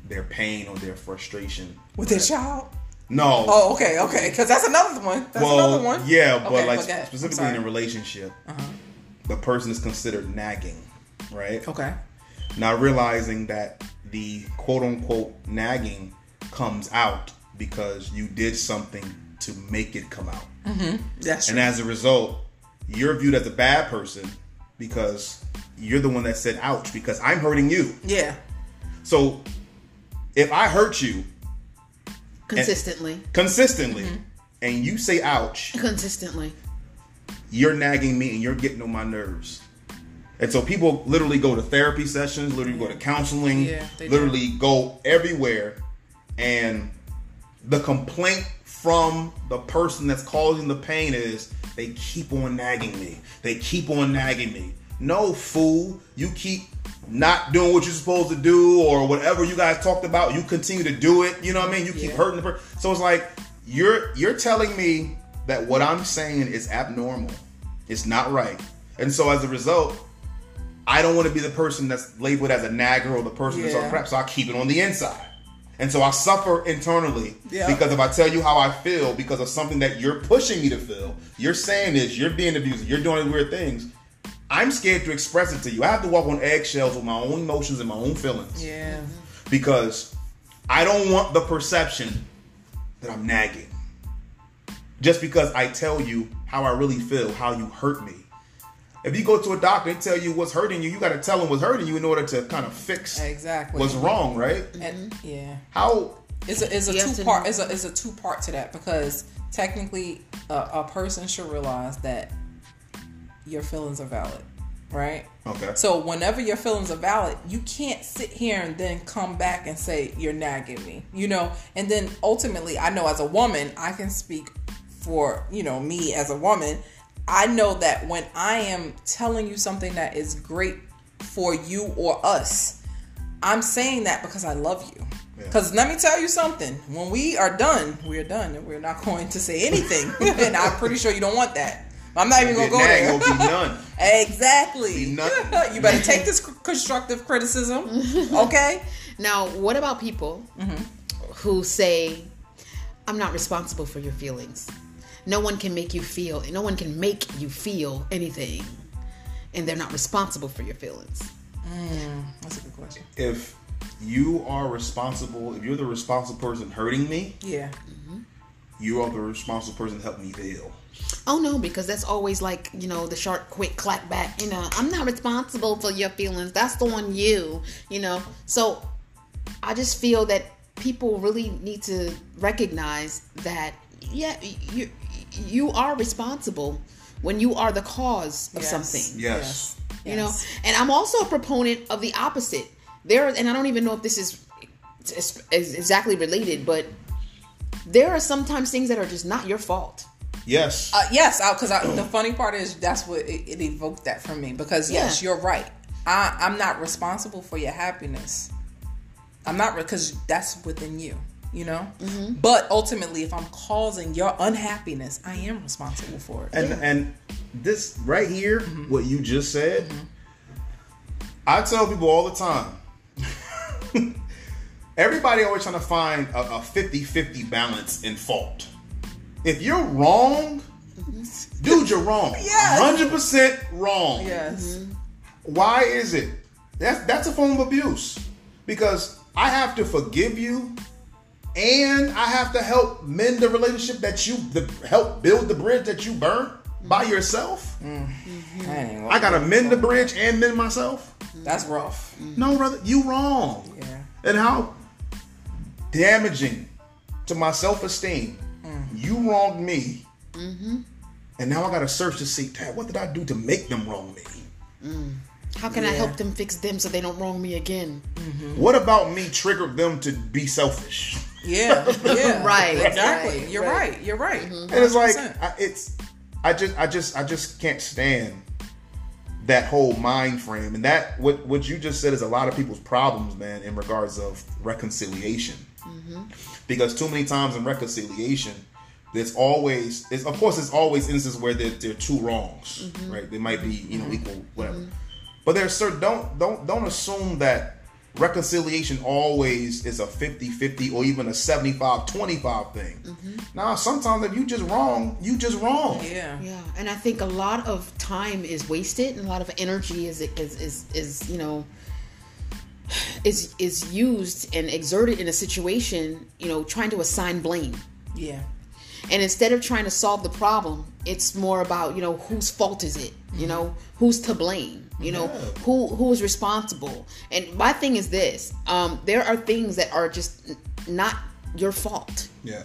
[SPEAKER 2] their pain or their frustration
[SPEAKER 3] With their child?
[SPEAKER 2] No.
[SPEAKER 3] Oh, okay, okay. Because that's another one. That's
[SPEAKER 2] well,
[SPEAKER 3] another one.
[SPEAKER 2] yeah, but
[SPEAKER 3] Okay,
[SPEAKER 2] like
[SPEAKER 3] but go ahead. I'm
[SPEAKER 2] specifically in.
[SPEAKER 3] Uh-huh.
[SPEAKER 2] a relationship, the person is considered nagging, right?
[SPEAKER 3] Okay.
[SPEAKER 2] Now realizing that the quote unquote nagging comes out because you did something to make it come out.
[SPEAKER 3] That's true.
[SPEAKER 2] And as a result, you're viewed as a bad person because you're the one that said ouch because I'm hurting you.
[SPEAKER 3] yeah.
[SPEAKER 2] So if I hurt you
[SPEAKER 1] Consistently.
[SPEAKER 2] consistently
[SPEAKER 3] Mm-hmm.
[SPEAKER 2] and you say ouch,
[SPEAKER 1] Consistently.
[SPEAKER 2] you're nagging me and you're getting on my nerves. And so people literally go to therapy sessions, literally go to counseling,
[SPEAKER 3] Yeah, they do.
[SPEAKER 2] literally go everywhere. And the complaint from the person that's causing the pain is they keep on nagging me. They keep on nagging me. No, fool. You keep not doing what you're supposed to do or whatever you guys talked about, you continue to do it. You know what I mean? You keep
[SPEAKER 3] Yeah.
[SPEAKER 2] hurting the person. So it's like you're you're telling me that what I'm saying is abnormal. It's not right. And so as a result, I don't want to be the person that's labeled as a nagger or the person that's
[SPEAKER 3] Yeah.
[SPEAKER 2] all crap. So I keep it on the inside. And so I suffer internally
[SPEAKER 3] Yeah.
[SPEAKER 2] because if I tell you how I feel because of something that you're pushing me to feel, you're saying this, you're being abusive, you're doing weird things. I'm scared to express it to you. I have to walk on eggshells with my own emotions and my own feelings
[SPEAKER 3] Yeah.
[SPEAKER 2] because I don't want the perception that I'm nagging. Just because I tell you how I really feel, how you hurt me. If you go to a doctor and tell you what's hurting you, you got to tell them what's hurting you in order to kind of fix
[SPEAKER 3] Exactly.
[SPEAKER 2] what's wrong, right?
[SPEAKER 3] And, mm-hmm. yeah.
[SPEAKER 2] How
[SPEAKER 3] It's a it's a
[SPEAKER 1] You
[SPEAKER 3] two part.
[SPEAKER 1] know.
[SPEAKER 3] it's a it's a two part to that because technically a, a person should realize that your feelings are valid, right?
[SPEAKER 2] okay?
[SPEAKER 3] So whenever your feelings are valid, you can't sit here and then come back and say you're nagging me, you know. And then ultimately, I know as a woman, I can speak for you know me as a woman. I know that when I am telling you something that is great for you or us, I'm saying that because I love you. Because let me tell you something: when we are done, we are done, and we're not going to say anything. and I'm pretty sure you don't want that. I'm not even gonna go there.
[SPEAKER 2] won't be none.
[SPEAKER 3] Exactly.
[SPEAKER 2] Be nothing.
[SPEAKER 3] you better take this constructive criticism, okay?
[SPEAKER 1] Now, what about people mm-hmm. who say, I'm not responsible for your feelings? No one can make you feel, no one can make you feel anything, and they're not responsible for your feelings.
[SPEAKER 3] Mm, that's a good question.
[SPEAKER 2] If you are responsible, if you're the responsible person hurting me,
[SPEAKER 3] Yeah. Mm-hmm.
[SPEAKER 2] you are the responsible person helping me heal.
[SPEAKER 1] Oh no, because that's always like, you know, the sharp, quick clap back. You uh, know, I'm not responsible for your feelings. That's the one you, you know. So I just feel that people really need to recognize that yeah, you you are responsible when you are the cause of
[SPEAKER 3] Yes.
[SPEAKER 1] something.
[SPEAKER 2] Yes.
[SPEAKER 1] You know, and I'm also a proponent of the opposite. There, and I don't even know if this is, is, is exactly related, but there are sometimes things that are just not your fault.
[SPEAKER 2] Yes.
[SPEAKER 3] Uh, yes, because the funny part is that's what it, it evoked that from me. Because yes,
[SPEAKER 1] Yeah.
[SPEAKER 3] you're right. I, I'm not responsible for your happiness. I'm not because that's within you. You know.
[SPEAKER 1] Mm-hmm.
[SPEAKER 3] But ultimately, if I'm causing your unhappiness, I am responsible for it.
[SPEAKER 2] And and this right here, mm-hmm. what you just said, mm-hmm. I tell people all the time. everybody always trying to find a, a 50-50 balance in fault. If you're wrong, mm-hmm. dude, you're wrong.
[SPEAKER 3] Yes.
[SPEAKER 2] 100% wrong.
[SPEAKER 3] yes.
[SPEAKER 2] Why is it? That's that's a form of abuse. Because I have to forgive you and I have to help mend the relationship that you the, help build the bridge that you burnt by yourself. Mm-hmm.
[SPEAKER 3] Dang,
[SPEAKER 2] I gotta mend the bridge and mend myself.
[SPEAKER 3] That's rough.
[SPEAKER 2] No, brother, you wrong.
[SPEAKER 3] Yeah.
[SPEAKER 2] And how damaging to my self esteem. Mm. You wronged me. Mm-hmm. And now I gotta search to see, Dad, what did I do to make them wrong me? Mm.
[SPEAKER 1] How can I help them fix them so they don't wrong me again?
[SPEAKER 2] What about me triggered them to be selfish?
[SPEAKER 3] Yeah. Yeah.
[SPEAKER 1] Right,
[SPEAKER 3] Exactly.
[SPEAKER 1] right,
[SPEAKER 3] You're
[SPEAKER 1] right.
[SPEAKER 3] right. You're right. Mm-hmm.
[SPEAKER 2] And it's like I, it's I just I just I just can't stand that whole mind frame and that what what you just said is a lot of people's problems man in regards of reconciliation mm-hmm. because too many times in reconciliation there's always it's of course there's always instances where there, there are two wrongs mm-hmm. right they might be you know equal whatever but there's certain don't don't don't assume that reconciliation always is a 50-50 or even a 75-25 thing mm-hmm. now sometimes if you just wrong you just wrong
[SPEAKER 3] yeah.
[SPEAKER 1] Yeah, and I think a lot of time is wasted, and a lot of energy is is is, is you know is is used and exerted in a situation, you know, trying to assign blame.
[SPEAKER 3] Yeah.
[SPEAKER 1] And instead of trying to solve the problem, it's more about you know whose fault is it? You know who's to blame? You know who who is responsible? And my thing is this: um, there are things that are just not your fault,
[SPEAKER 2] yeah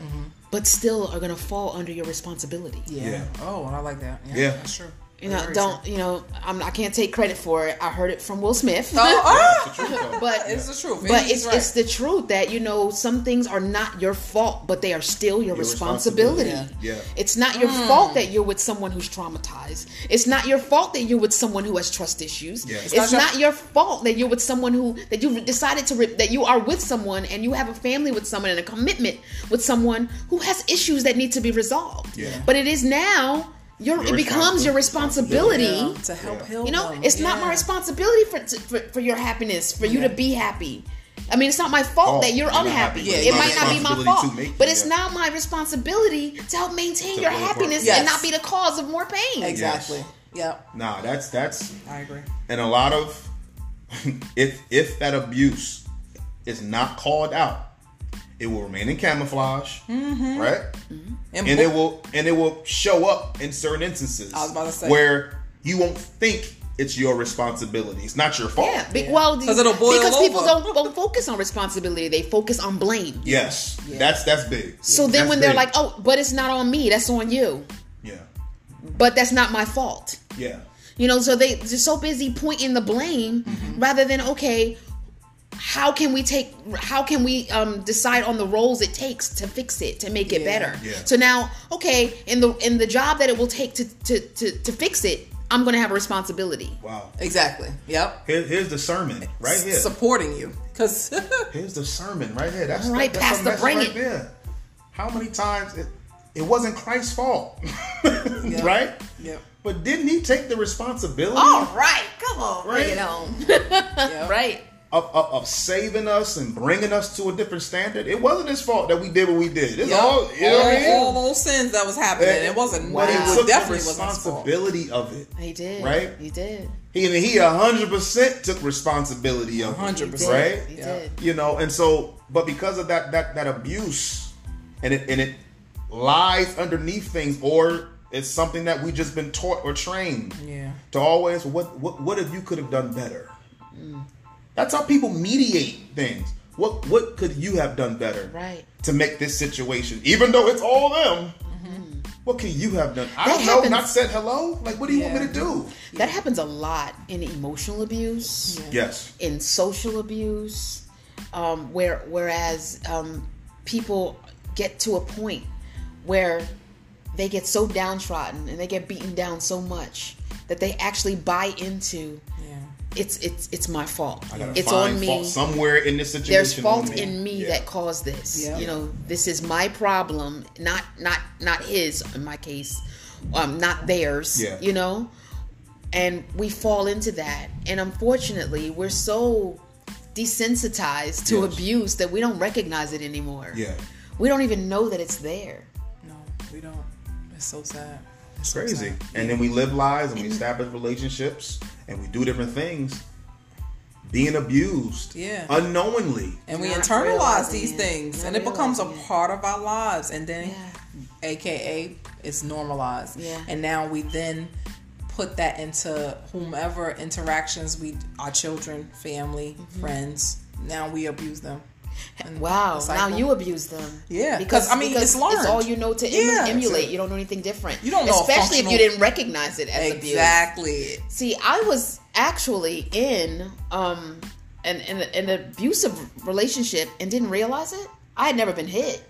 [SPEAKER 1] but still are going to fall under your responsibility.
[SPEAKER 3] Yeah.
[SPEAKER 2] Yeah.
[SPEAKER 3] Oh, I like that. Yeah.
[SPEAKER 2] Yeah.
[SPEAKER 3] That's true.
[SPEAKER 1] You know,
[SPEAKER 3] Very
[SPEAKER 1] don't you know? I'm, I can't take credit for it. I heard it from Will Smith.
[SPEAKER 3] Oh! oh.
[SPEAKER 2] It's the truth, though.
[SPEAKER 1] but
[SPEAKER 3] It's the truth.
[SPEAKER 1] but it's
[SPEAKER 3] right.
[SPEAKER 1] it's the truth that you know some things are not your fault, but they are still your,
[SPEAKER 2] Your
[SPEAKER 1] responsibility.
[SPEAKER 2] responsibility. Yeah.
[SPEAKER 1] It's not your mm. fault that you're with someone who's traumatized. It's not your fault that you're with someone who has trust issues.
[SPEAKER 2] Yeah.
[SPEAKER 1] It's,
[SPEAKER 2] It's
[SPEAKER 3] not
[SPEAKER 1] not, your fault that you're with someone who that you've decided to re- that you are with someone and you have a family with someone and a commitment with someone who has issues that need to be resolved.
[SPEAKER 2] Yeah.
[SPEAKER 1] But it is now your,
[SPEAKER 2] Your
[SPEAKER 1] it becomes your responsibility.
[SPEAKER 3] Yeah, to help
[SPEAKER 2] Yeah.
[SPEAKER 3] heal
[SPEAKER 1] You know,
[SPEAKER 3] them.
[SPEAKER 1] it's not my responsibility for, for for your happiness, for you to be happy. I mean, it's not my fault
[SPEAKER 2] Oh,
[SPEAKER 1] that you're
[SPEAKER 2] you're
[SPEAKER 1] unhappy.
[SPEAKER 2] happy,
[SPEAKER 3] but
[SPEAKER 1] it
[SPEAKER 3] it's
[SPEAKER 1] might not be my fault,
[SPEAKER 2] make
[SPEAKER 1] but it's
[SPEAKER 2] yeah.
[SPEAKER 1] now my responsibility to help maintain
[SPEAKER 2] To
[SPEAKER 1] your
[SPEAKER 2] play a part.
[SPEAKER 1] happiness
[SPEAKER 3] Yes.
[SPEAKER 1] and not be the cause of more pain.
[SPEAKER 3] Exactly. Yep.
[SPEAKER 2] nah that's that's
[SPEAKER 3] I agree.
[SPEAKER 2] and a lot of if if that abuse is not called out it will remain in camouflage
[SPEAKER 3] Mm-hmm.
[SPEAKER 2] right
[SPEAKER 3] And,
[SPEAKER 2] and it will and it will show up in certain instances
[SPEAKER 3] I was about to say.
[SPEAKER 2] where you won't think it's your responsibility it's not your fault
[SPEAKER 1] Yeah, be,
[SPEAKER 3] Yeah.
[SPEAKER 1] well,
[SPEAKER 3] 'Cause it'll boil
[SPEAKER 1] because people
[SPEAKER 3] over.
[SPEAKER 1] don't, don't focus on responsibility; they focus on blame.
[SPEAKER 2] yes that's that's big
[SPEAKER 1] So then,
[SPEAKER 2] That's
[SPEAKER 1] when they're
[SPEAKER 2] big.
[SPEAKER 1] like, "Oh, but it's not on me; that's on you,"
[SPEAKER 2] yeah
[SPEAKER 1] but that's not my fault.
[SPEAKER 2] yeah
[SPEAKER 1] You know, so they they're so busy pointing the blame rather than okay, how can we take how can we um decide on the roles it takes to fix it to make it better.
[SPEAKER 2] Yeah.
[SPEAKER 1] So now, okay, in the in the job that it will take to to to, to fix it, I'm going to have a responsibility.
[SPEAKER 2] wow
[SPEAKER 3] exactly. Yep.
[SPEAKER 2] Here, here's the sermon right here
[SPEAKER 3] Supporting you, because
[SPEAKER 2] Here's the sermon right here. That's
[SPEAKER 1] right
[SPEAKER 2] that, that's
[SPEAKER 1] Pastor,
[SPEAKER 2] the message
[SPEAKER 1] bring
[SPEAKER 2] right
[SPEAKER 1] it.
[SPEAKER 2] there. How many times it, it wasn't Christ's fault, right?
[SPEAKER 3] Yep.
[SPEAKER 2] But didn't he take the responsibility
[SPEAKER 1] All right, come on,
[SPEAKER 2] Right.
[SPEAKER 1] bring it on.
[SPEAKER 3] Yep.
[SPEAKER 1] right.
[SPEAKER 2] Of, of, of saving us and bringing us to a different standard? It wasn't his fault that we did what we did. It's
[SPEAKER 3] Yep.
[SPEAKER 2] all you know what I mean.
[SPEAKER 3] all those sins that was happening. It wasn't.
[SPEAKER 2] But he
[SPEAKER 3] It
[SPEAKER 2] took
[SPEAKER 3] definitely
[SPEAKER 2] the
[SPEAKER 3] wasn't his fault.
[SPEAKER 2] responsibility of it.
[SPEAKER 1] He did.
[SPEAKER 2] Right?
[SPEAKER 1] He did.
[SPEAKER 2] He and he hundred percent took responsibility of it.
[SPEAKER 3] 100%.
[SPEAKER 2] right?
[SPEAKER 1] He
[SPEAKER 3] Yeah.
[SPEAKER 1] did.
[SPEAKER 2] you know and so but because of that that that abuse and it and it lies underneath things or it's something that we just been taught or trained
[SPEAKER 3] Yeah.
[SPEAKER 2] to always what what what if you could have done better mm. That's how people mediate things What what could you have done better
[SPEAKER 1] Right.
[SPEAKER 2] to make this situation, even though it's all them? What can you have done? I
[SPEAKER 1] That
[SPEAKER 2] don't know. Not said hello. Like, what do you want me to do?
[SPEAKER 1] That happens a lot in emotional abuse.
[SPEAKER 2] Yes.
[SPEAKER 1] in social abuse, um, where whereas um, people get to a point where they get so downtrodden and they get beaten down so much that they actually buy into
[SPEAKER 3] Yeah.
[SPEAKER 1] It's it's it's my fault.
[SPEAKER 2] I gotta
[SPEAKER 1] It's
[SPEAKER 2] find
[SPEAKER 1] on me.
[SPEAKER 2] fault somewhere in this situation.
[SPEAKER 1] There's fault
[SPEAKER 2] me.
[SPEAKER 1] in me
[SPEAKER 2] Yeah.
[SPEAKER 1] that caused this.
[SPEAKER 3] Yeah.
[SPEAKER 1] You know, this is my problem, not not not his in my case, um, not theirs.
[SPEAKER 2] Yeah.
[SPEAKER 1] You know, and we fall into that, and unfortunately, we're so desensitized to
[SPEAKER 2] Yes.
[SPEAKER 1] abuse that we don't recognize it anymore.
[SPEAKER 2] Yeah.
[SPEAKER 1] We don't even know that it's there.
[SPEAKER 3] No, we don't. It's so sad. It's so
[SPEAKER 2] crazy.
[SPEAKER 3] sad.
[SPEAKER 2] And then we live lives and we establish relationships and we do different things. Being abused,
[SPEAKER 3] Yeah.
[SPEAKER 2] unknowingly.
[SPEAKER 3] and we
[SPEAKER 1] Not
[SPEAKER 3] internalize these
[SPEAKER 1] it.
[SPEAKER 3] things
[SPEAKER 1] Not
[SPEAKER 3] and it becomes a
[SPEAKER 1] it.
[SPEAKER 3] part of our lives and then
[SPEAKER 1] Yeah.
[SPEAKER 3] aka it's normalized
[SPEAKER 1] Yeah.
[SPEAKER 3] and now we then put that into whomever interactions we our children family
[SPEAKER 1] Mm-hmm.
[SPEAKER 3] friends now we abuse them And
[SPEAKER 1] Wow. Now you abuse them.
[SPEAKER 3] Yeah,
[SPEAKER 1] because
[SPEAKER 3] I mean,
[SPEAKER 1] because
[SPEAKER 3] it's learned.
[SPEAKER 1] all you know to
[SPEAKER 3] Yeah,
[SPEAKER 1] emulate.
[SPEAKER 2] it.
[SPEAKER 1] You don't know anything different.
[SPEAKER 3] You don't know a
[SPEAKER 1] especially if you didn't recognize it as abuse.
[SPEAKER 3] exactly
[SPEAKER 1] See, I was actually in um an, an an abusive relationship and didn't realize it. I had never been hit,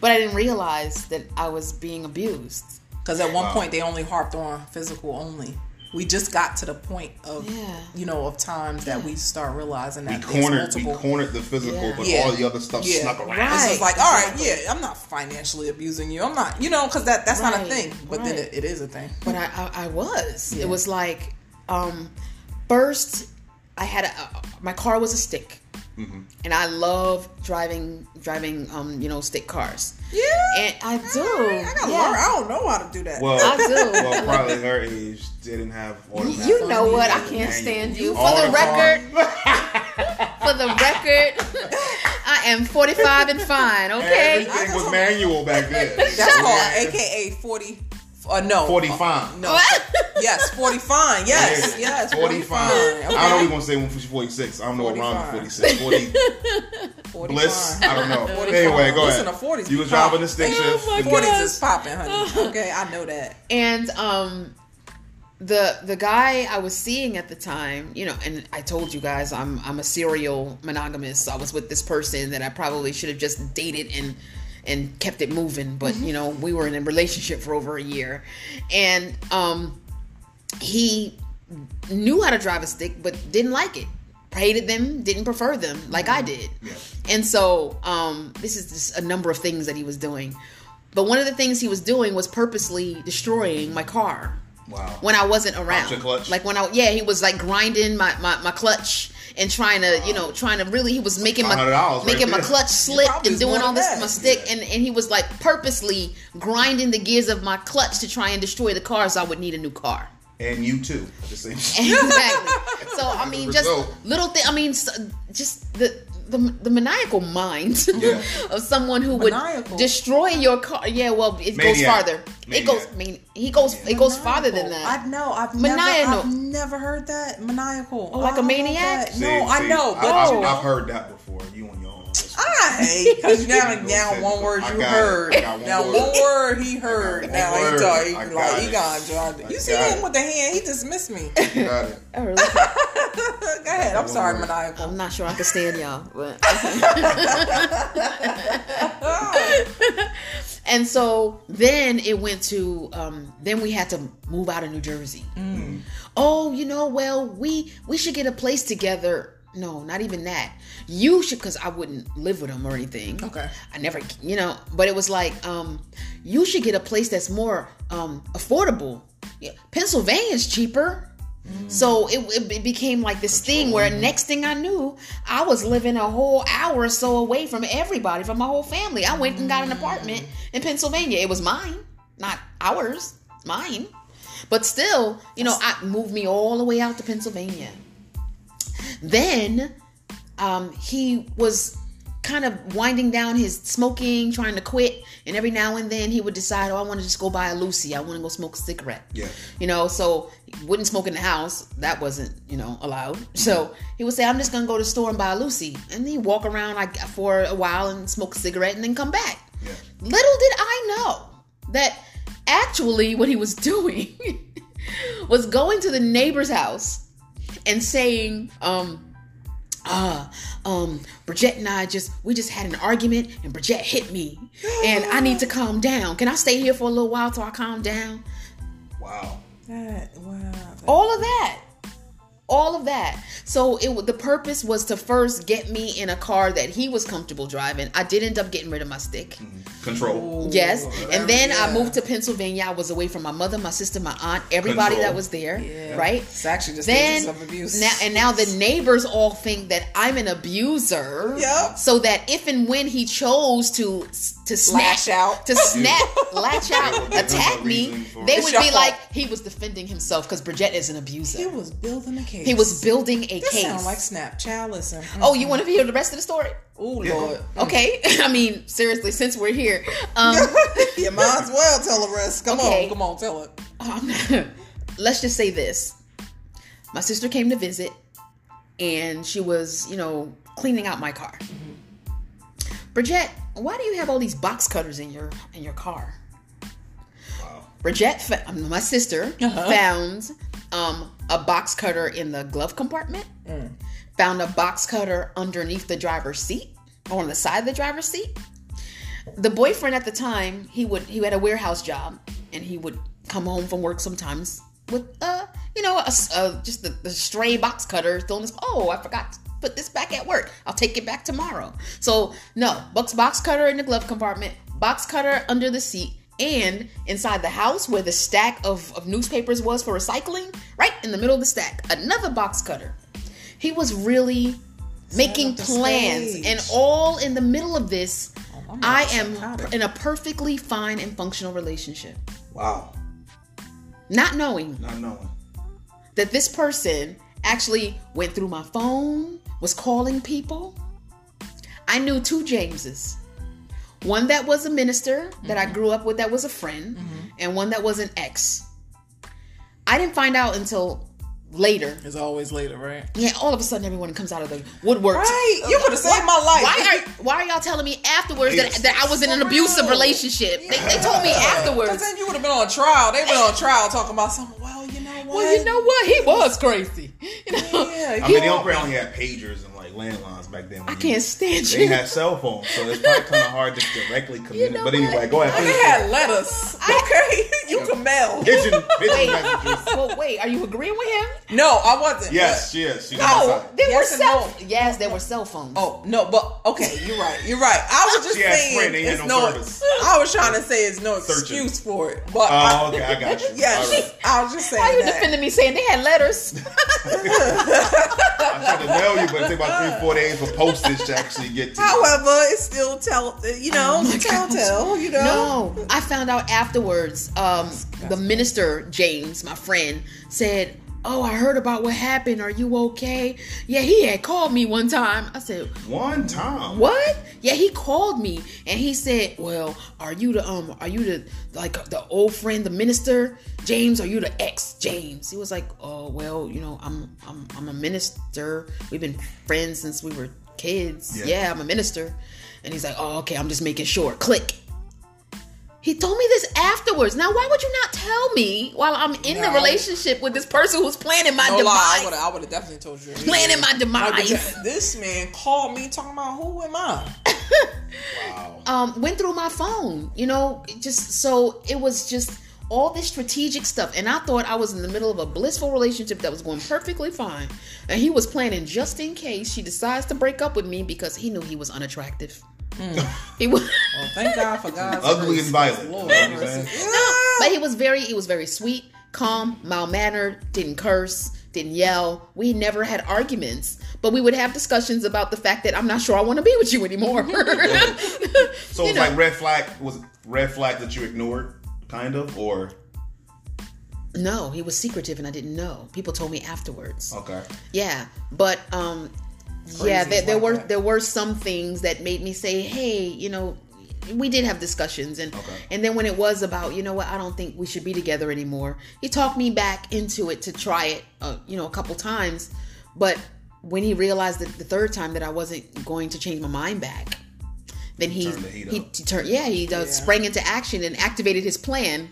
[SPEAKER 1] but I didn't realize that I was being abused.
[SPEAKER 3] because at one
[SPEAKER 2] Wow.
[SPEAKER 3] point they only harped on physical only we just got to the point of
[SPEAKER 1] Yeah.
[SPEAKER 3] you know of times that we start realizing that there's
[SPEAKER 2] cornered, we cornered the physical,
[SPEAKER 1] Yeah.
[SPEAKER 2] but
[SPEAKER 3] Yeah.
[SPEAKER 2] all the other stuff
[SPEAKER 3] Yeah.
[SPEAKER 2] snuck around.
[SPEAKER 1] Right.
[SPEAKER 3] It's just like, all right,
[SPEAKER 1] exactly.
[SPEAKER 3] yeah, I'm not financially abusing you. I'm not, you know, because that that's not a thing. But then it, it is a thing.
[SPEAKER 1] But I, I, I was.
[SPEAKER 3] Yeah.
[SPEAKER 1] It was like, um, first, I had a, my car was a stick,
[SPEAKER 2] Mm-hmm.
[SPEAKER 1] and I love driving driving um you know stick cars.
[SPEAKER 3] Yeah,
[SPEAKER 1] And I do.
[SPEAKER 3] I gotta
[SPEAKER 1] yeah.
[SPEAKER 3] learn. I don't know how to do that.
[SPEAKER 2] Well,
[SPEAKER 1] I do.
[SPEAKER 2] well, probably her age didn't have automatic.
[SPEAKER 1] You know what? I can't
[SPEAKER 2] manual.
[SPEAKER 1] stand you. For
[SPEAKER 2] All
[SPEAKER 1] the
[SPEAKER 2] the
[SPEAKER 1] record, for the record, I am 45 and fine, okay?
[SPEAKER 2] Everything was manual back then.
[SPEAKER 3] that's called AKA forty. Uh, no,
[SPEAKER 2] Forty fine.
[SPEAKER 3] No, What? yes, forty fine. Yes, yes,
[SPEAKER 2] 40 fine.
[SPEAKER 3] Okay.
[SPEAKER 2] I don't know if we're gonna say when she's 46. I don't know
[SPEAKER 3] 40
[SPEAKER 2] around
[SPEAKER 3] fine.
[SPEAKER 2] 46. 40
[SPEAKER 3] 40
[SPEAKER 2] bliss.
[SPEAKER 3] fine.
[SPEAKER 2] I don't know.
[SPEAKER 3] 40
[SPEAKER 2] Anyway,
[SPEAKER 3] fine.
[SPEAKER 2] go
[SPEAKER 3] Listen,
[SPEAKER 2] ahead.
[SPEAKER 3] the 40s
[SPEAKER 2] You
[SPEAKER 3] be
[SPEAKER 2] was driving the stick
[SPEAKER 1] Oh
[SPEAKER 2] shift.
[SPEAKER 1] my
[SPEAKER 2] The
[SPEAKER 3] Forties
[SPEAKER 1] gosh.
[SPEAKER 3] is popping, honey. Okay, I know that.
[SPEAKER 1] And um the the guy I was seeing at the time, you know, and I told you guys I'm I'm a serial monogamist. I was with this person that I probably should have just dated and and kept it moving, but you know, we were in a relationship for over a year. And um he knew how to drive a stick but didn't like it. Hated them, didn't prefer them like I did.
[SPEAKER 2] Yeah.
[SPEAKER 1] And so, um, this is just a number of things that he was doing. But one of the things he was doing was purposely destroying my car
[SPEAKER 2] Wow.
[SPEAKER 1] when I wasn't around. Like when I, yeah, he was like grinding my, my, my clutch and trying to, you know, trying to really, he was making my,
[SPEAKER 2] $500 right
[SPEAKER 1] making my clutch slip and doing all this my stick.
[SPEAKER 2] Yeah.
[SPEAKER 1] And, and he was like purposely grinding the gears of my clutch to try and destroy the car so I would need a new car.
[SPEAKER 2] And you too. At the same time.
[SPEAKER 1] exactly. So I mean, just little thing. I mean, just the the, the maniacal mind
[SPEAKER 2] Yeah.
[SPEAKER 1] of someone who would destroy your car. Yeah, well, it goes
[SPEAKER 2] Maniac.
[SPEAKER 1] farther. It goes. I mean, he goes. It goes farther than that.
[SPEAKER 3] I know. I've
[SPEAKER 1] Maniacal.
[SPEAKER 3] never, I've never heard that maniacal.
[SPEAKER 1] Oh, like a
[SPEAKER 3] I
[SPEAKER 1] maniac?
[SPEAKER 2] See,
[SPEAKER 3] no, I know, but
[SPEAKER 2] I,
[SPEAKER 3] you know,
[SPEAKER 2] have oh. heard that before. You on your own.
[SPEAKER 3] I because you got
[SPEAKER 2] No
[SPEAKER 3] now one word you
[SPEAKER 2] got
[SPEAKER 3] heard.
[SPEAKER 2] I got one
[SPEAKER 3] now one word he heard. Now
[SPEAKER 2] word.
[SPEAKER 3] he talk. He
[SPEAKER 2] I
[SPEAKER 3] like
[SPEAKER 2] got
[SPEAKER 3] he
[SPEAKER 2] it.
[SPEAKER 3] gone, John. You see him with the hand? He dismissed me.
[SPEAKER 2] Got it.
[SPEAKER 1] Oh.
[SPEAKER 3] Go ahead. I'm sorry,
[SPEAKER 2] word.
[SPEAKER 3] maniacal.
[SPEAKER 1] I'm not sure I can stand y'all, but. and so then it went to um, then we had to move out of New Jersey. Oh, you know, well we we should get a place together. No, not even that. You should, because I wouldn't live with him or anything.
[SPEAKER 3] Okay.
[SPEAKER 1] I never, you know, but it was like, um, you should get a place that's more um, affordable. Yeah, Pennsylvania's cheaper. So it, it, it became like this thing where next thing I knew, I was living a whole hour or so away from everybody, from my whole family. I went and got an apartment in Pennsylvania. It was mine, not ours, mine. But still, you know, I moved me all the way out to Pennsylvania. Then um, he was kind of winding down his smoking, trying to quit, and every now and then he would decide, oh, I want to just go buy a loosie. I want to go smoke a cigarette.
[SPEAKER 2] Yeah.
[SPEAKER 1] You know, so he wouldn't smoke in the house. That wasn't, you know, allowed. So he would say, I'm just gonna go to the store and buy a loosie, and then walk around like for a while and smoke a cigarette, and then come back.
[SPEAKER 2] Yeah.
[SPEAKER 1] Little did I know that actually what he was doing was going to the neighbor's house and saying, um, uh, um, Bridget and I just we just had an argument and Bridget hit me and I need to calm down. Can I stay here for a little while till I calm down?
[SPEAKER 2] Wow.
[SPEAKER 3] That, wow.
[SPEAKER 1] All of that. All of that. So it wa- the purpose was to first get me in a car that he was comfortable driving. I did end up getting rid of my stick. Mm-hmm.
[SPEAKER 2] Control.
[SPEAKER 1] Yes. And then I moved to Pennsylvania. I was away from my mother, my sister, my aunt, everybody
[SPEAKER 2] Control.
[SPEAKER 1] that was there.
[SPEAKER 3] Yeah.
[SPEAKER 1] Right?
[SPEAKER 3] It's actually just
[SPEAKER 1] then
[SPEAKER 3] stages of abuse.
[SPEAKER 1] now and now the neighbors all think that I'm an abuser.
[SPEAKER 3] Yep.
[SPEAKER 1] So that if and when he chose to to snap
[SPEAKER 3] Lash out.
[SPEAKER 1] to snap, latch out, attack me they would be like he was defending himself because Bridget is an abuser.
[SPEAKER 3] he was building a case.
[SPEAKER 1] He was building a
[SPEAKER 3] This
[SPEAKER 1] case.
[SPEAKER 3] sound like Snap. Child, listen.
[SPEAKER 1] oh, you want to hear the rest of the story?
[SPEAKER 3] Oh
[SPEAKER 2] Yeah.
[SPEAKER 3] Lord.
[SPEAKER 1] Okay. I mean, seriously, since we're here, um,
[SPEAKER 3] you might as well tell the rest. Come
[SPEAKER 1] Okay.
[SPEAKER 3] on, come on, tell it.
[SPEAKER 1] um, let's just say this: my sister came to visit, and she was, you know, cleaning out my car. Bridget, why do you have all these box cutters in your in your car?
[SPEAKER 2] Wow.
[SPEAKER 1] Bridget, fa- um, my sister,
[SPEAKER 3] Uh-huh.
[SPEAKER 1] found um, a box cutter in the glove compartment. Found a box cutter underneath the driver's seat, or on the side of the driver's seat. The boyfriend at the time, he would he had a warehouse job, and he would come home from work sometimes with uh you know a, s- uh, just the, the stray box cutter still in his. Oh, I forgot to put this back at work. I'll take it back tomorrow. So no, box box cutter in the glove compartment, box cutter under the seat, and inside the house where the stack of, of newspapers was for recycling, right in the middle of the stack, another box cutter. He was really making plans,
[SPEAKER 3] stage.
[SPEAKER 1] and all in the middle of this,
[SPEAKER 3] I'm
[SPEAKER 1] I am
[SPEAKER 3] psychotic.
[SPEAKER 1] in a perfectly fine and functional relationship,
[SPEAKER 2] Wow.
[SPEAKER 1] not knowing
[SPEAKER 2] Not knowing.
[SPEAKER 1] that this person actually went through my phone, was calling people. I knew two Jameses. One that was a minister that I mm-hmm. grew up with that was a friend, mm-hmm. and one that was an ex. I didn't find out until later.
[SPEAKER 3] It's always later, right?
[SPEAKER 1] Yeah, all of a sudden everyone comes out of the woodwork.
[SPEAKER 3] Right. You could have saved my life.
[SPEAKER 1] Why are why are y'all telling me afterwards that, that I was in an abusive
[SPEAKER 3] real.
[SPEAKER 1] relationship? They, they told me afterwards.
[SPEAKER 3] Because
[SPEAKER 1] afterwards.
[SPEAKER 3] then you would have been on trial. They been on trial talking about something. Well, you know what?
[SPEAKER 1] Well, you know what? He was crazy. You know,
[SPEAKER 3] Yeah,
[SPEAKER 2] I
[SPEAKER 3] you
[SPEAKER 2] mean, they
[SPEAKER 3] know-
[SPEAKER 2] apparently had pagers and like landlines back then. when
[SPEAKER 1] I can't stand
[SPEAKER 2] They
[SPEAKER 1] you.
[SPEAKER 2] They had cell phones, so it's probably kind of hard to directly communicate.
[SPEAKER 1] know
[SPEAKER 2] but anyway,
[SPEAKER 1] what?
[SPEAKER 2] go ahead.
[SPEAKER 3] They had letters. Okay, you can mail.
[SPEAKER 2] Pigeon, pigeon
[SPEAKER 1] Wait,
[SPEAKER 2] messages.
[SPEAKER 1] well, wait, are you agreeing with him?
[SPEAKER 3] No, I wasn't.
[SPEAKER 2] Yes, oh, yes. She's on
[SPEAKER 1] No, there
[SPEAKER 3] Yes
[SPEAKER 1] were cell.
[SPEAKER 3] no.
[SPEAKER 1] Yes, there were cell phones.
[SPEAKER 3] Oh no, but okay, you're right. You're right. I was just
[SPEAKER 2] She
[SPEAKER 3] saying
[SPEAKER 2] Sprint, they
[SPEAKER 3] it's
[SPEAKER 2] no
[SPEAKER 3] no. I was trying to say it's no
[SPEAKER 2] Searching.
[SPEAKER 3] excuse for it, but
[SPEAKER 2] Oh,
[SPEAKER 3] I,
[SPEAKER 2] okay, I got you.
[SPEAKER 3] yes,
[SPEAKER 2] All right.
[SPEAKER 3] I was just saying
[SPEAKER 1] Why are you
[SPEAKER 3] that.
[SPEAKER 1] defending me saying they had letters?
[SPEAKER 2] I tried to mail you, but it took about three, four days for postage to actually get to.
[SPEAKER 3] However, it's still tell you know
[SPEAKER 1] Oh my
[SPEAKER 3] tell
[SPEAKER 1] gosh.
[SPEAKER 3] tell you know.
[SPEAKER 1] no, I found out afterwards. Um, the minister James, my friend, said, "Oh, I heard about what happened. Are you okay?" Yeah, he had called me one time. I said,
[SPEAKER 2] One time.
[SPEAKER 1] What? Yeah, he called me and he said, "Well, are you the um, are you the like the old friend, the minister, James? Are you the ex James?" He was like, "Oh, well, you know, I'm I'm I'm a minister. We've been friends since we were kids.
[SPEAKER 2] Yeah.
[SPEAKER 1] Yeah, I'm a minister." And he's like, "Oh, okay, I'm just making sure." Click. He told me this afterwards. Now, why would you not tell me while I'm in the relationship with this person who's planning my
[SPEAKER 3] No lie, I
[SPEAKER 1] demise?
[SPEAKER 3] would have I would have definitely told you.
[SPEAKER 1] Planning my
[SPEAKER 3] Like,
[SPEAKER 1] demise.
[SPEAKER 3] this man called me talking about who am I?
[SPEAKER 2] Wow.
[SPEAKER 1] um, went through my phone. You know, just so it was just all this strategic stuff, and I thought I was in the middle of a blissful relationship that was going perfectly fine, and he was planning just in case she decides to break up with me because he knew he was unattractive. He was,
[SPEAKER 3] Well, thank God for God's
[SPEAKER 2] Ugly
[SPEAKER 3] grace.
[SPEAKER 2] and violent.
[SPEAKER 3] Lord
[SPEAKER 2] You know what I'm
[SPEAKER 3] mercy.
[SPEAKER 2] saying?
[SPEAKER 3] Yeah.
[SPEAKER 1] but he was very, he was very sweet, calm, mild mannered, didn't curse, didn't yell. We never had arguments, but we would have discussions about the fact that I'm not sure I want to be with you anymore.
[SPEAKER 2] So
[SPEAKER 1] You
[SPEAKER 2] it's
[SPEAKER 1] know.
[SPEAKER 2] like red flag was red flag that you ignored, kind of, or
[SPEAKER 1] no, he was secretive and I didn't know. People told me afterwards.
[SPEAKER 2] okay.
[SPEAKER 1] Yeah, but um, yeah, there, there
[SPEAKER 3] like
[SPEAKER 1] were
[SPEAKER 3] that.
[SPEAKER 1] there were some things that made me say, "Hey, you know, we did have discussions." And
[SPEAKER 2] Okay.
[SPEAKER 1] and then when it was about, you know what, I don't think we should be together anymore. He talked me back into it to try it, uh, you know, a couple times. But when he realized that the third time that I wasn't going to change my mind back, then he
[SPEAKER 2] Turned the
[SPEAKER 1] he, he turned yeah he uh,
[SPEAKER 3] Yeah.
[SPEAKER 1] sprang into action and activated his plan.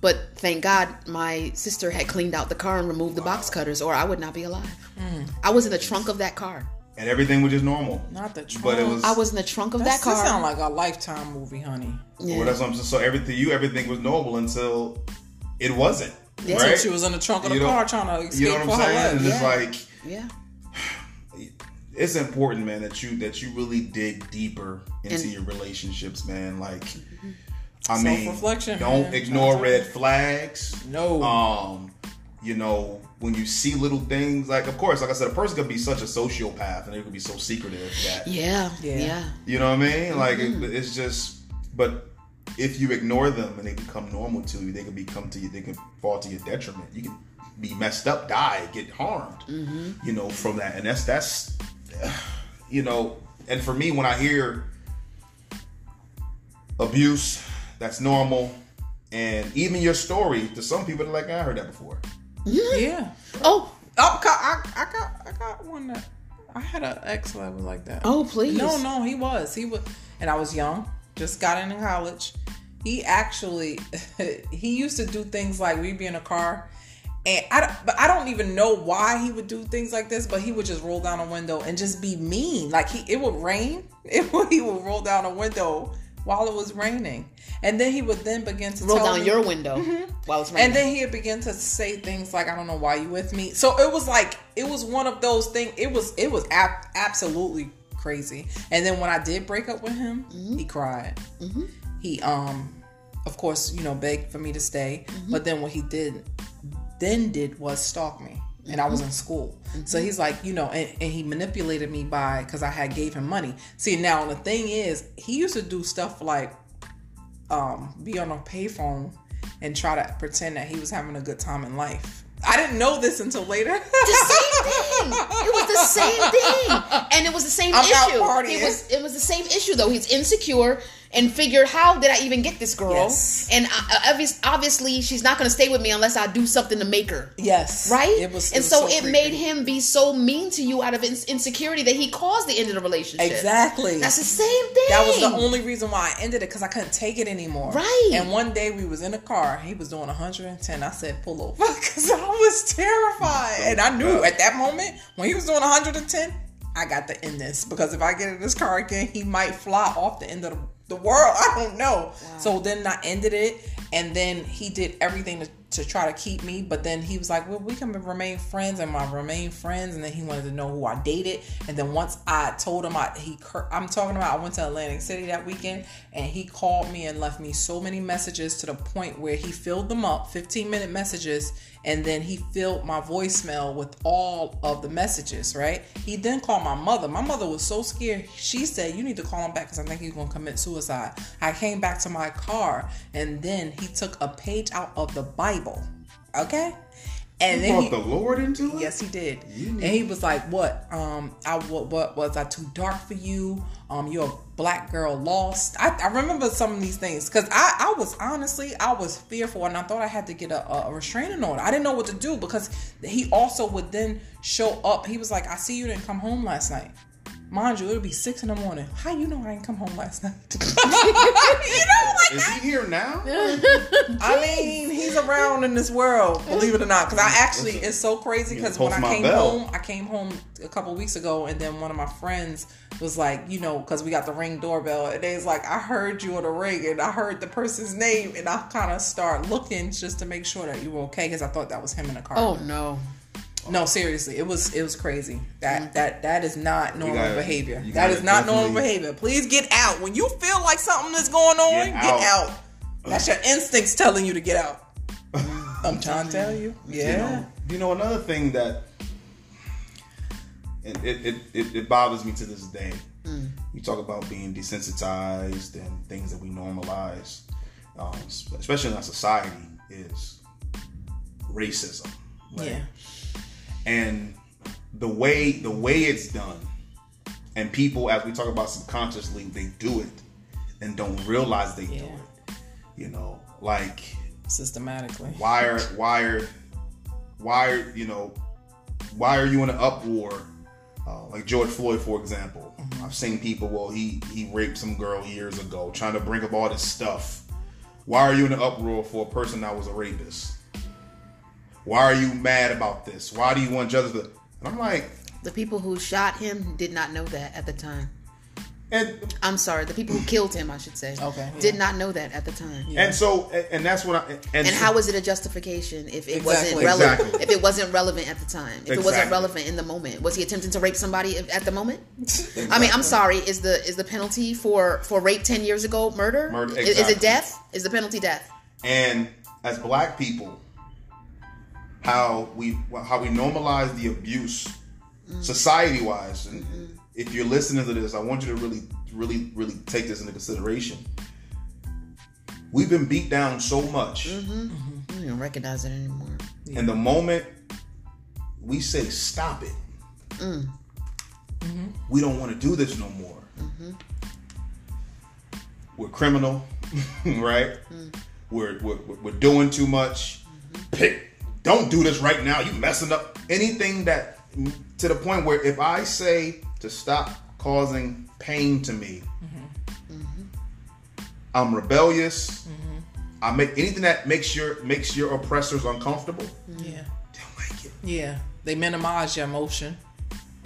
[SPEAKER 1] But thank God my sister had cleaned out the car and removed the box cutters, or I would not be alive. Hmm. I was in the trunk of that car.
[SPEAKER 2] and everything was just normal.
[SPEAKER 3] Not the trunk.
[SPEAKER 2] But it was.
[SPEAKER 1] I was in the trunk of that car.
[SPEAKER 3] That sound like a lifetime movie, honey.
[SPEAKER 2] Well, that's what I'm saying. So everything you everything was normal until it wasn't.
[SPEAKER 1] Yeah.
[SPEAKER 2] right?
[SPEAKER 3] She was in the trunk of the
[SPEAKER 2] You
[SPEAKER 3] car trying to escape
[SPEAKER 2] You know what I'm
[SPEAKER 3] her
[SPEAKER 2] saying? And
[SPEAKER 3] life.
[SPEAKER 2] it's
[SPEAKER 1] Yeah.
[SPEAKER 2] like
[SPEAKER 1] yeah.
[SPEAKER 2] it's important, man, that you that you really dig deeper into
[SPEAKER 1] And-
[SPEAKER 2] your relationships, man. Like, I mean,
[SPEAKER 3] Self-reflection,
[SPEAKER 2] don't
[SPEAKER 3] man.
[SPEAKER 2] ignore
[SPEAKER 3] That's
[SPEAKER 2] red flags.
[SPEAKER 3] No.
[SPEAKER 2] Um, you know, when you see little things, like, of course, like I said, a person could be such a sociopath and they could be so secretive that
[SPEAKER 1] Yeah.
[SPEAKER 3] Yeah.
[SPEAKER 1] Yeah.
[SPEAKER 2] you know what I mean. Like,
[SPEAKER 1] Mm-hmm.
[SPEAKER 2] it, it's just, but if you ignore them and they become normal to you, they can become to you. They can fall to your detriment. You can be messed up, die, get harmed.
[SPEAKER 1] Mm-hmm.
[SPEAKER 2] You know, from that, and that's that's, you know, and for me, when I hear abuse, that's normal. And even your story, to some people, they're like, I heard that before.
[SPEAKER 3] Yeah.
[SPEAKER 1] Oh.
[SPEAKER 3] Oh, ca- I, I got I got one that I had an ex that was like that.
[SPEAKER 1] Oh, please.
[SPEAKER 3] No, no, he was. He was and I was young, just got into college. He actually he used to do things like we'd be in a car and I don't, but I don't even know why he would do things like this, but he would just roll down a window and just be mean. Like he it would rain, it would, he would roll down a window while it was raining. And then he would then begin to
[SPEAKER 1] Roll
[SPEAKER 3] tell
[SPEAKER 1] down
[SPEAKER 3] me-
[SPEAKER 1] your window while it's raining.
[SPEAKER 3] and then he'd begin to say things like, "I don't know why you with me." So it was like it was one of those things. It was it was ab- absolutely crazy. And then when I did break up with him, mm-hmm. he cried. Mm-hmm. He um, of course, you know, begged for me to stay. Mm-hmm. But then what he did then did was stalk me. And I was in school, so he's like, you know, and, and he manipulated me by because I had gave him money. See, now the thing is, he used to do stuff like um, be on a payphone and try to pretend that he was having a good time in life. I didn't know this until later.
[SPEAKER 1] the same thing. It was the same thing, and it was the same
[SPEAKER 3] I'm
[SPEAKER 1] issue. It was it was the same issue though. He's insecure and figured, how did I even get this girl?
[SPEAKER 3] Yes.
[SPEAKER 1] And I, obvious, obviously, she's not going to stay with me unless I do something to make her.
[SPEAKER 3] yes,
[SPEAKER 1] Right?
[SPEAKER 3] It was,
[SPEAKER 1] and
[SPEAKER 3] was
[SPEAKER 1] so, it
[SPEAKER 3] creepy.
[SPEAKER 1] made him be so mean to you out of ins- insecurity that he caused the end of the relationship.
[SPEAKER 3] exactly.
[SPEAKER 1] That's the same thing.
[SPEAKER 3] That was the only reason why I ended it because I couldn't take it anymore.
[SPEAKER 1] Right.
[SPEAKER 3] And one day we was in a car. He was doing 110. I said, "Pull over," because I was terrified, and I knew at that moment when he was doing 110, I got to end this because if I get in this car again, he might fly off the end of the, the world. I don't know. So then I ended it, and then he did everything to, to try to keep me. But then he was like, "Well, we can remain friends," and I remain friends. And then he wanted to know who I dated. And then once I told him, I he cur- I'm talking about I went to Atlantic City that weekend, and he called me and left me so many messages to the point where he filled them up, 15 minute messages, and then he filled my voicemail with all of the messages. Right? He then called my mother. My mother was so scared. She said, "You need to call him back because I think he's gonna commit suicide." I came back to my car, and then he took a page out of the Bible. Okay. And then
[SPEAKER 2] Brought
[SPEAKER 3] he,
[SPEAKER 2] the Lord into it.
[SPEAKER 3] Yes, he did. And he was like, "What? Um, I what, what was I too dark for you? Um, you're a black girl lost." I, I remember some of these things because I, I was honestly I was fearful and I thought I had to get a, a restraining order. I didn't know what to do because he also would then show up. He was like, "I see you didn't come home last night." Mind you, it'll be six in the morning. How you know I didn't come home last night? you know, like
[SPEAKER 2] Is he here now?
[SPEAKER 3] I mean, he's around in this world, believe it or not. Because I actually, it's so crazy. Because when I came
[SPEAKER 2] bell.
[SPEAKER 3] home, I came home a couple weeks ago, and then one of my friends was like, you know, because we got the ring doorbell, and they was like, I heard you on the ring, and I heard the person's name, and I kind of start looking just to make sure that you were okay, because I thought that was him in the car.
[SPEAKER 1] Oh no.
[SPEAKER 3] No, seriously, it was it was crazy. That that that is not normal
[SPEAKER 2] gotta-
[SPEAKER 3] behavior.
[SPEAKER 2] you
[SPEAKER 3] That
[SPEAKER 2] gotta
[SPEAKER 3] is not normal behavior. Please get out when you feel like something is going on.
[SPEAKER 2] Get
[SPEAKER 3] Get,
[SPEAKER 2] out.
[SPEAKER 3] out. That's your instincts telling you to get out. I'm trying to tell you.
[SPEAKER 2] You
[SPEAKER 3] Yeah.
[SPEAKER 2] know, you know another thing that it it, it, it, it bothers me to this day.
[SPEAKER 3] Mm.
[SPEAKER 2] You talk about being desensitized and things that we normalize, um, especially in our society, is racism. right?
[SPEAKER 3] Yeah.
[SPEAKER 2] And the way the way it's done, and people, as we talk about subconsciously, they do it and don't realize they do it. You know, like
[SPEAKER 3] Systematically.
[SPEAKER 2] why are why are why are you know why are you in an uproar? Uh, like george floyd for example. I've seen people well he he raped some girl years ago trying to bring up all this stuff. Why are you in an uproar for a person that was a rapist why are you mad about this why do you want justice? and i'm like
[SPEAKER 1] The people who shot him did not know that at the time.
[SPEAKER 2] and
[SPEAKER 1] I'm sorry, the people who killed him, I should say,
[SPEAKER 3] Okay,
[SPEAKER 1] did
[SPEAKER 3] yeah.
[SPEAKER 1] not know that at the time.
[SPEAKER 2] and so and, and that's what i and,
[SPEAKER 1] And how was it a justification if it wasn't relevant?
[SPEAKER 2] Exactly.
[SPEAKER 1] If it wasn't relevant at the time, if it wasn't relevant in the moment, was he attempting to rape somebody at the moment? I mean, I'm sorry. Is the is the penalty for for rape ten years ago murder?
[SPEAKER 2] Murder,
[SPEAKER 1] Is- Is, it death? Is the penalty death?
[SPEAKER 2] and as black people how we how we normalize the abuse mm. society wise and mm-hmm. if you're listening to this i want you to really really really take this into consideration. We've been beat down so much. Mm-hmm. Mm-hmm.
[SPEAKER 1] I don't recognize it anymore.
[SPEAKER 2] and the moment we say stop it mm. we don't want to do this no more. We're criminal right? Mm. We're, we're we're doing too much. Pick don't do this right now you messing up anything that to the point where if i say to stop causing pain to me mm-hmm. i'm rebellious mm-hmm. i make anything that makes your makes your oppressors uncomfortable mm-hmm.
[SPEAKER 3] Yeah.
[SPEAKER 2] they don't like it
[SPEAKER 3] Yeah. They minimize your emotion.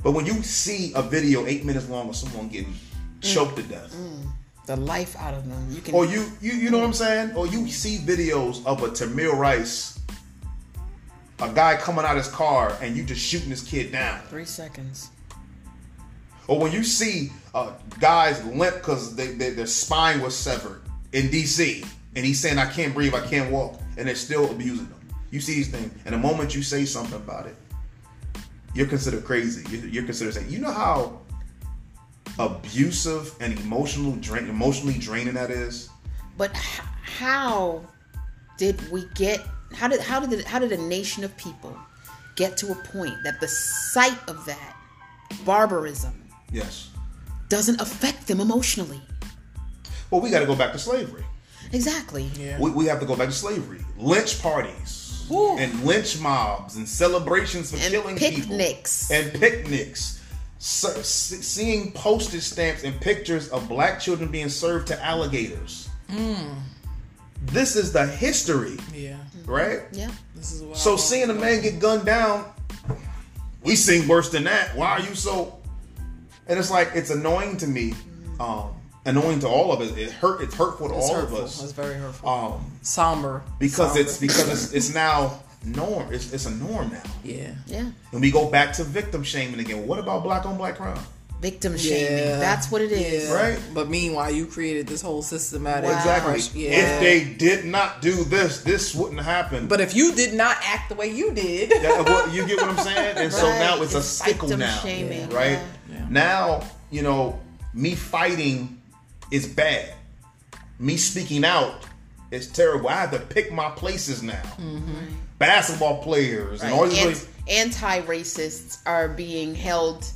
[SPEAKER 2] but when you see a video eight minutes long of someone getting mm. choked to death mm.
[SPEAKER 1] The life out of them. You can.
[SPEAKER 2] or you, you you know what I'm saying? Or you see videos of a Tamir Rice, a guy coming out of his car and you just shooting this kid down.
[SPEAKER 1] three seconds.
[SPEAKER 2] Or when you see uh, guys limp because they, they, their spine was severed in DC and he's saying I can't breathe, I can't walk, and they're still abusing them. You see these things, and the moment you say something about it, you're considered crazy. You're, you're considered saying, you know how abusive and emotional drain, emotionally draining that is.
[SPEAKER 1] But how did we get? How did how did how did a nation of people get to a point that the sight of that barbarism
[SPEAKER 2] Yes.
[SPEAKER 1] doesn't affect them emotionally?
[SPEAKER 2] Well, we got to go back to slavery.
[SPEAKER 1] Exactly.
[SPEAKER 3] Yeah.
[SPEAKER 2] We, we have to go back to slavery. Lynch parties
[SPEAKER 3] Woo.
[SPEAKER 2] and lynch mobs and celebrations for
[SPEAKER 1] And
[SPEAKER 2] killing
[SPEAKER 1] picnics.
[SPEAKER 2] people and picnics. So, seeing postage stamps and pictures of black children being served to alligators.
[SPEAKER 1] Mm.
[SPEAKER 2] This is the history,
[SPEAKER 3] Yeah.
[SPEAKER 2] right?
[SPEAKER 1] Yeah.
[SPEAKER 3] This is what
[SPEAKER 2] So
[SPEAKER 3] I
[SPEAKER 2] seeing a man get gunned down, we seen worse than that. Why are you so? And it's like it's annoying to me, um, annoying to all of us. It hurt. It's hurtful to
[SPEAKER 3] It's
[SPEAKER 2] all
[SPEAKER 3] hurtful.
[SPEAKER 2] of us.
[SPEAKER 3] It's very hurtful.
[SPEAKER 2] Um,
[SPEAKER 3] Somber.
[SPEAKER 2] because
[SPEAKER 3] Somber.
[SPEAKER 2] it's because it's, it's now norm. It's, it's a norm now.
[SPEAKER 3] yeah.
[SPEAKER 1] Yeah.
[SPEAKER 2] And we go back to victim shaming again. What about black on black crime?
[SPEAKER 1] Victim shaming.
[SPEAKER 3] Yeah.
[SPEAKER 1] That's what it is.
[SPEAKER 3] Yeah.
[SPEAKER 2] Right.
[SPEAKER 3] But meanwhile, you created this whole systematic.
[SPEAKER 1] Wow.
[SPEAKER 2] Exactly.
[SPEAKER 3] Yeah.
[SPEAKER 2] If they did not do this, this wouldn't happen.
[SPEAKER 3] But if you did not act the way you did,
[SPEAKER 2] Yeah, what- you get what I'm saying? And so now it's a
[SPEAKER 1] It's
[SPEAKER 2] cycle
[SPEAKER 1] victim
[SPEAKER 2] now,
[SPEAKER 1] shaming,
[SPEAKER 2] right?
[SPEAKER 1] yeah.
[SPEAKER 3] Yeah.
[SPEAKER 2] Now, you know, me fighting is bad. Me speaking out is terrible. I have to pick my places now. Mm-hmm. Basketball players and all these.
[SPEAKER 1] Ant-
[SPEAKER 2] really-
[SPEAKER 1] anti-racists are being held at,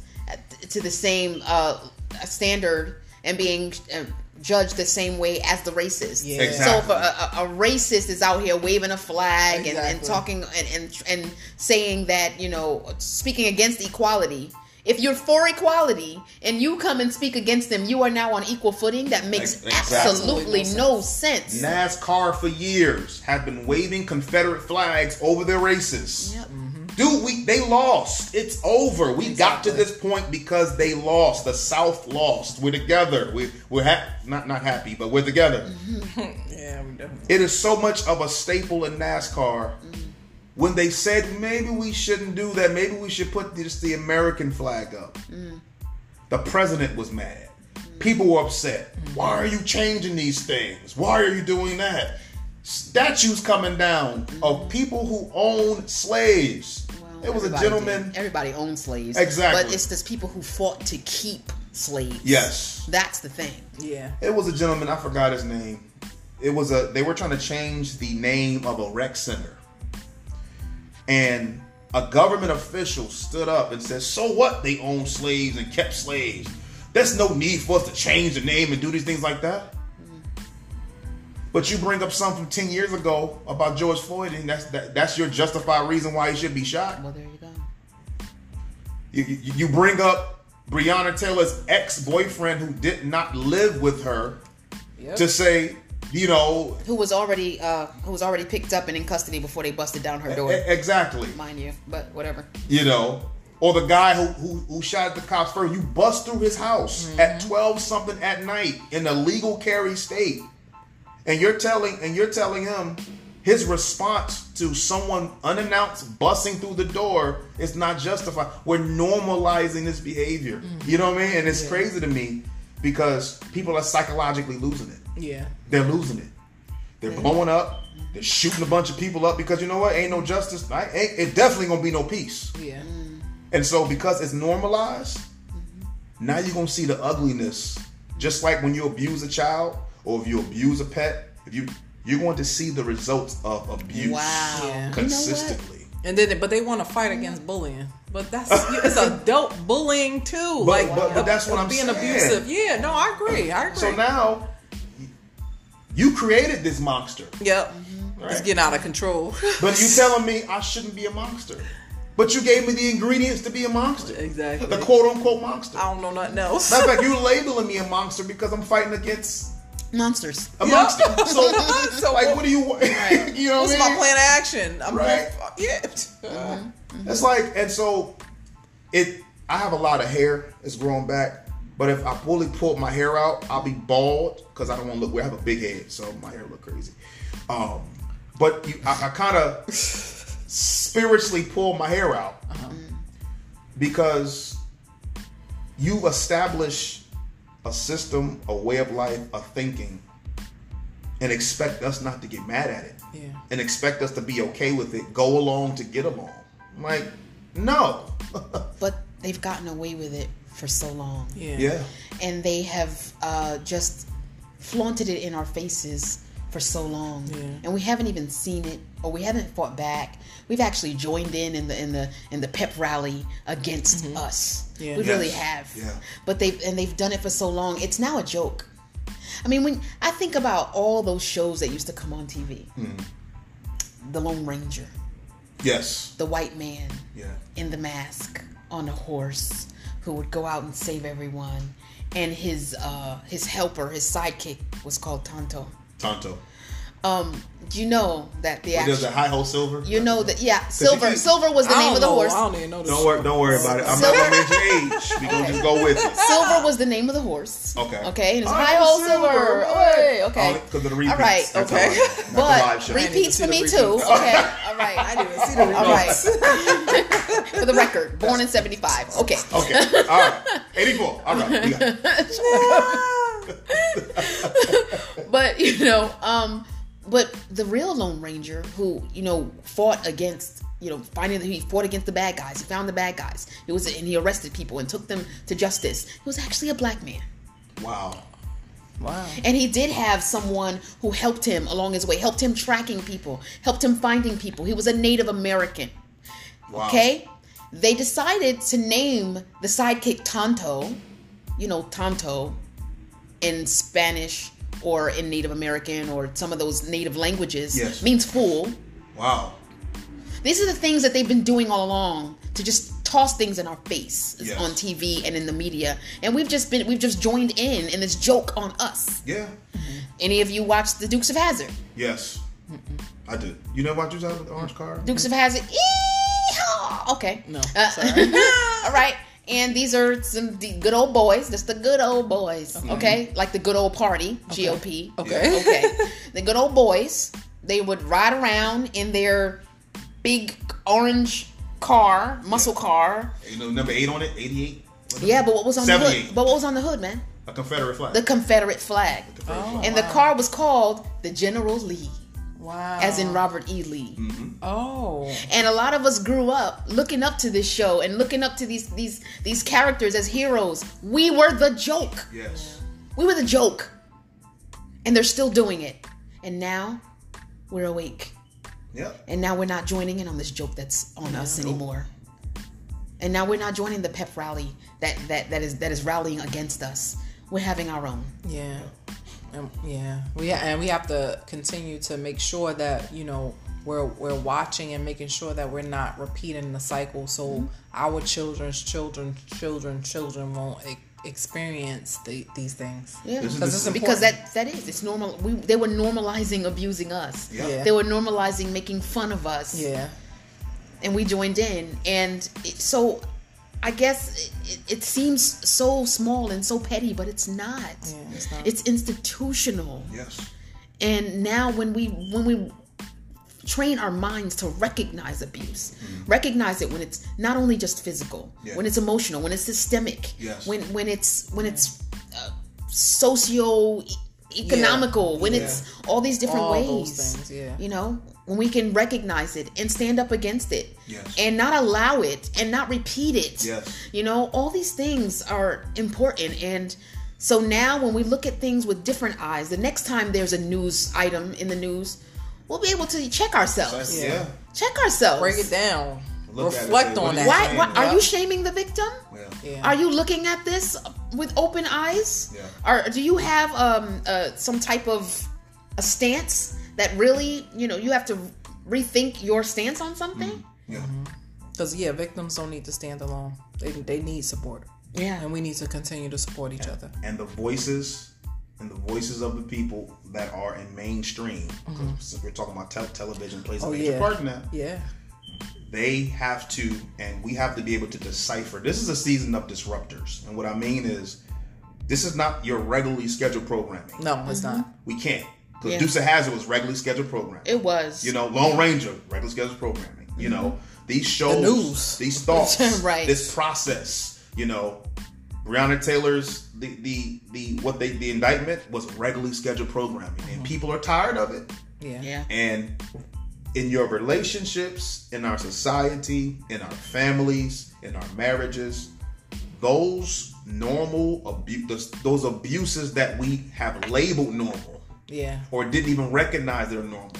[SPEAKER 1] to the same uh, standard and being uh, judged the same way as the racist.
[SPEAKER 3] Yeah.
[SPEAKER 1] So if a, a, a racist is out here waving a flag and, and talking and, and and saying that you know speaking against equality. If you're for equality and you come and speak against them, you are now on equal footing. That makes
[SPEAKER 2] Exactly.
[SPEAKER 1] absolutely
[SPEAKER 3] Absolutely
[SPEAKER 1] no sense.
[SPEAKER 2] NASCAR for years have been waving Confederate flags over their races.
[SPEAKER 1] Yep.
[SPEAKER 2] Dude, we they lost. It's over. We got to this point because they lost. The South lost. We're together. We we're ha- not not happy, but we're together. Mm-hmm.
[SPEAKER 3] yeah, we definitely.
[SPEAKER 2] It is so much of a staple in NASCAR. Mm-hmm. When they said maybe we shouldn't do that, maybe we should put just the American flag up. Mm. The president was mad. Mm. People were upset. Mm. Why are you changing these things? Why are you doing that? Statues coming down of people who own slaves.
[SPEAKER 1] Well,
[SPEAKER 2] There was a gentleman.
[SPEAKER 1] did. Everybody owns slaves.
[SPEAKER 2] Exactly.
[SPEAKER 1] But it's just people who fought to keep slaves.
[SPEAKER 2] Yes.
[SPEAKER 1] That's the thing.
[SPEAKER 3] Yeah.
[SPEAKER 2] It was a gentleman. I forgot his name. It was a. They were trying to change the name of a rec center, and a government official stood up and said, "So what? They own slaves and kept slaves. There's no need for us to change the name and do these things like that." But you bring up something from ten years ago about George Floyd, and that's that, that's your justified reason why he should be shot.
[SPEAKER 1] Well, there you go.
[SPEAKER 2] You, you, you bring up Breonna Taylor's ex-boyfriend who did not live with her
[SPEAKER 3] Yep.
[SPEAKER 2] to say, you know,
[SPEAKER 1] Who was already uh who was already picked up and in custody before they busted down her door,
[SPEAKER 2] exactly.
[SPEAKER 1] mind you. But whatever.
[SPEAKER 2] you know, or the guy who who, who shot the cops first. You bust through his house at twelve something at night in a legal carry state, and you're telling and you're telling him his response to someone unannounced busting through the door is not justified. We're normalizing this behavior. Mm. You know what I mean? And it's crazy to me because people are psychologically losing it.
[SPEAKER 3] Yeah.
[SPEAKER 2] They're losing it. They're blowing up. They're shooting a bunch of people up because you know what? Ain't no justice. I, ain't, it definitely gonna be no peace.
[SPEAKER 3] Yeah. Mm.
[SPEAKER 2] And so because it's normalized, mm-hmm. now you're gonna see the ugliness. Just like when you abuse a child or if you abuse a pet, if you you're going to see the results of abuse
[SPEAKER 1] Wow.
[SPEAKER 3] Yeah. You know
[SPEAKER 2] consistently.
[SPEAKER 3] And then, but they want to fight against bullying. But that's it's adult bullying too.
[SPEAKER 2] But-
[SPEAKER 3] like,
[SPEAKER 2] but- but that's what I'm
[SPEAKER 3] being
[SPEAKER 2] saying.
[SPEAKER 3] abusive. Yeah. No, I agree. I agree.
[SPEAKER 2] So now you created this monster.
[SPEAKER 3] Yep.
[SPEAKER 2] Right.
[SPEAKER 3] It's getting out of control.
[SPEAKER 2] But you telling me I shouldn't be a monster. But you gave me the ingredients to be a monster.
[SPEAKER 3] exactly.
[SPEAKER 2] The quote unquote monster.
[SPEAKER 3] I don't know nothing else.
[SPEAKER 2] Matter of fact, you labeling me a monster because I'm fighting against
[SPEAKER 1] Monsters.
[SPEAKER 2] a
[SPEAKER 3] Yeah.
[SPEAKER 2] monster. So,
[SPEAKER 3] So
[SPEAKER 2] like,
[SPEAKER 3] what-
[SPEAKER 2] what do you want? you know
[SPEAKER 3] What's
[SPEAKER 2] what I
[SPEAKER 3] my plan of action? I'm
[SPEAKER 2] Right.
[SPEAKER 3] going, yeah. Mm-hmm. Mm-hmm.
[SPEAKER 2] It's like, and so it. I have a lot of hair. It's growing back, but if I fully pull my hair out, I'll be bald because I don't want to look. weird. I have a big head, so my hair look crazy. Um, but you, I, I kind of spiritually pull my hair out uh-huh. because you establish a system, a way of life, a thinking, and expect us not to get mad at it
[SPEAKER 3] Yeah.
[SPEAKER 2] and expect us to be okay with it, go along to get along. I'm like, no.
[SPEAKER 1] But they've gotten away with it for so long.
[SPEAKER 3] Yeah.
[SPEAKER 2] yeah.
[SPEAKER 1] And they have uh, just flaunted it in our faces for so long.
[SPEAKER 3] Yeah.
[SPEAKER 1] And we haven't even seen it or we haven't fought back. We've actually joined in in the in the in the pep rally against us.
[SPEAKER 3] Yeah.
[SPEAKER 1] We
[SPEAKER 2] Yes.
[SPEAKER 1] really have.
[SPEAKER 2] Yeah.
[SPEAKER 1] But they've and they've done it for so long. It's now a joke. I mean, when I think about all those shows that used to come on TV,
[SPEAKER 2] Hmm.
[SPEAKER 1] The Lone Ranger,
[SPEAKER 2] Yes.
[SPEAKER 1] the white man
[SPEAKER 2] Yeah.
[SPEAKER 1] in the mask on a horse who would go out and save everyone, and his uh, his helper, his sidekick, was called Tonto.
[SPEAKER 2] Tonto.
[SPEAKER 1] Um, do you know that the
[SPEAKER 2] There's a high hole silver.
[SPEAKER 1] You know that yeah, Silver.
[SPEAKER 2] you-
[SPEAKER 1] Silver was the name
[SPEAKER 3] don't
[SPEAKER 1] of the
[SPEAKER 3] know.
[SPEAKER 1] horse.
[SPEAKER 3] I don't even know this.
[SPEAKER 2] Don't worry. Don't worry about it. I'm not gonna mention age. We gonna just go with it.
[SPEAKER 1] Silver was the name of the horse.
[SPEAKER 2] Okay.
[SPEAKER 1] Okay. And it's
[SPEAKER 2] All right,
[SPEAKER 1] high hole
[SPEAKER 2] Silver,
[SPEAKER 1] silver.
[SPEAKER 2] all right.
[SPEAKER 1] Okay.
[SPEAKER 2] Because of the repeats.
[SPEAKER 1] All right.
[SPEAKER 2] That's
[SPEAKER 3] okay.
[SPEAKER 2] all.
[SPEAKER 1] But repeats for me
[SPEAKER 3] repeats.
[SPEAKER 1] too. Okay. All right.
[SPEAKER 3] I didn't see the
[SPEAKER 1] All
[SPEAKER 3] remotes.
[SPEAKER 1] right. for the record, born in '75. Okay.
[SPEAKER 2] Okay. All right. 84. All right. We got it.
[SPEAKER 1] but you know, um, but the real Lone Ranger who you know fought against, you know, finding he fought against the bad guys. He found the bad guys. He was and he arrested people and took them to justice. He was actually a black man,
[SPEAKER 2] Wow.
[SPEAKER 3] Wow.
[SPEAKER 1] and he did have someone who helped him along his way, helped him tracking people, helped him finding people. He was a Native American.
[SPEAKER 2] Wow.
[SPEAKER 1] Okay, they decided to name the sidekick Tonto. You know, Tonto in Spanish or in Native American or some of those native languages
[SPEAKER 2] Yes.
[SPEAKER 1] means fool.
[SPEAKER 2] Wow.
[SPEAKER 1] These are the things that they've been doing all along to just toss things in our face
[SPEAKER 2] Yes.
[SPEAKER 1] on TV and in the media. And we've just been we've just joined in in this joke on us.
[SPEAKER 2] Yeah.
[SPEAKER 1] Any of you watch the Dukes of Hazzard?
[SPEAKER 2] Yes. I did. You know what you said with the orange car?
[SPEAKER 1] Dukes of Hazzard. Yeehaw! Okay.
[SPEAKER 3] No,
[SPEAKER 1] Uh, all right. And these are some the good old boys. Just the good old boys. Okay. Like the good old party, GOP.
[SPEAKER 3] Okay.
[SPEAKER 1] Okay. the good old boys. They would ride around in their big orange car, muscle car.
[SPEAKER 2] You know, number eight on it, 88.
[SPEAKER 1] Yeah, but what was on the hood? But what was on the hood, man?
[SPEAKER 2] A Confederate flag.
[SPEAKER 1] The Confederate flag.
[SPEAKER 2] Confederate
[SPEAKER 3] Oh.
[SPEAKER 2] flag.
[SPEAKER 1] And the car was called the General Lee,
[SPEAKER 3] Wow.
[SPEAKER 1] as in Robert E. Lee. Mm-hmm.
[SPEAKER 3] Oh.
[SPEAKER 1] and a lot of us grew up looking up to this show and looking up to these these these characters as heroes we were the joke
[SPEAKER 2] Yes.
[SPEAKER 1] we were the joke and they're still doing it and now we're awake
[SPEAKER 2] Yep.
[SPEAKER 1] And now we're not joining in on this joke that's on us anymore. And now we're not joining the pep rally that, that, that is that is rallying against us. We're having our own.
[SPEAKER 3] Yeah, and, yeah. We and we have to continue to make sure that you know we're we're watching and making sure that we're not repeating the cycle, so
[SPEAKER 1] Mm-hmm.
[SPEAKER 3] our children's children, children, children won't e- experience the, these things.
[SPEAKER 1] Yeah,
[SPEAKER 2] This is
[SPEAKER 3] Because
[SPEAKER 2] the-
[SPEAKER 3] it's
[SPEAKER 1] because
[SPEAKER 3] important.
[SPEAKER 1] that that is it's normal. We they were normalizing abusing us.
[SPEAKER 2] Yeah.
[SPEAKER 3] Yeah.
[SPEAKER 1] They were normalizing making fun of us.
[SPEAKER 3] Yeah,
[SPEAKER 1] and we joined in and it, so i guess it, it seems so small and so petty but it's not
[SPEAKER 3] yeah. It's not.
[SPEAKER 1] it's institutional
[SPEAKER 2] Yes.
[SPEAKER 1] and now when we when we train our minds to recognize abuse recognize it when it's not only just physical.
[SPEAKER 2] Yeah.
[SPEAKER 1] when it's emotional when it's systemic
[SPEAKER 2] Yes.
[SPEAKER 1] when when it's when it's uh, socio economical when
[SPEAKER 2] Yeah.
[SPEAKER 1] it's all these different
[SPEAKER 3] All
[SPEAKER 1] ways
[SPEAKER 3] those things, yeah.
[SPEAKER 1] you know when we can recognize it and stand up against it
[SPEAKER 2] Yes.
[SPEAKER 1] and not allow it and not repeat it
[SPEAKER 2] Yes.
[SPEAKER 1] you know all these things are important and so now when we look at things with different eyes the next time there's a news item in the news we'll be able to check ourselves
[SPEAKER 2] Yeah.
[SPEAKER 3] Yeah.
[SPEAKER 1] check ourselves
[SPEAKER 3] break it down.
[SPEAKER 2] Look at it,
[SPEAKER 3] Reflect on that.
[SPEAKER 1] why, why are you shaming the victim
[SPEAKER 2] Yeah.
[SPEAKER 3] Yeah.
[SPEAKER 1] are you looking at this with open eyes
[SPEAKER 2] Yeah.
[SPEAKER 1] or do you have um uh, some type of a stance that really you know you have to rethink your stance on something mm-hmm.
[SPEAKER 2] Yeah.
[SPEAKER 3] Because yeah, victims don't need to stand alone. They they need support,
[SPEAKER 1] yeah
[SPEAKER 3] and we need to continue to support each other.
[SPEAKER 2] And the voices and the voices of the people that are in mainstream, 'cause since we're talking about tel- television plays a
[SPEAKER 3] Oh,
[SPEAKER 2] major
[SPEAKER 3] yeah.
[SPEAKER 2] part in that,
[SPEAKER 3] Yeah.
[SPEAKER 2] they have to, and we have to be able to decipher. This is a season of disruptors. And what I mean is, this is not your regularly scheduled programming.
[SPEAKER 3] No, it's mm-hmm. not.
[SPEAKER 2] We can't. Because
[SPEAKER 1] Yeah.
[SPEAKER 2] Dukes of Hazzard was regularly scheduled programming.
[SPEAKER 1] it was
[SPEAKER 2] You know, Lone Ranger, regular scheduled programming. You know, mm-hmm. these shows,
[SPEAKER 3] news.
[SPEAKER 2] these thoughts,
[SPEAKER 1] Right.
[SPEAKER 2] this process. You know, Breonna Taylor's the the the what they the indictment was regularly scheduled programming, and mm-hmm. people are tired of it.
[SPEAKER 3] Yeah.
[SPEAKER 1] yeah
[SPEAKER 2] And in your relationships, in our society, in our families, in our marriages, those normal abuse, those abuses that we have labeled normal
[SPEAKER 3] Yeah.
[SPEAKER 2] or didn't even recognize they're normal.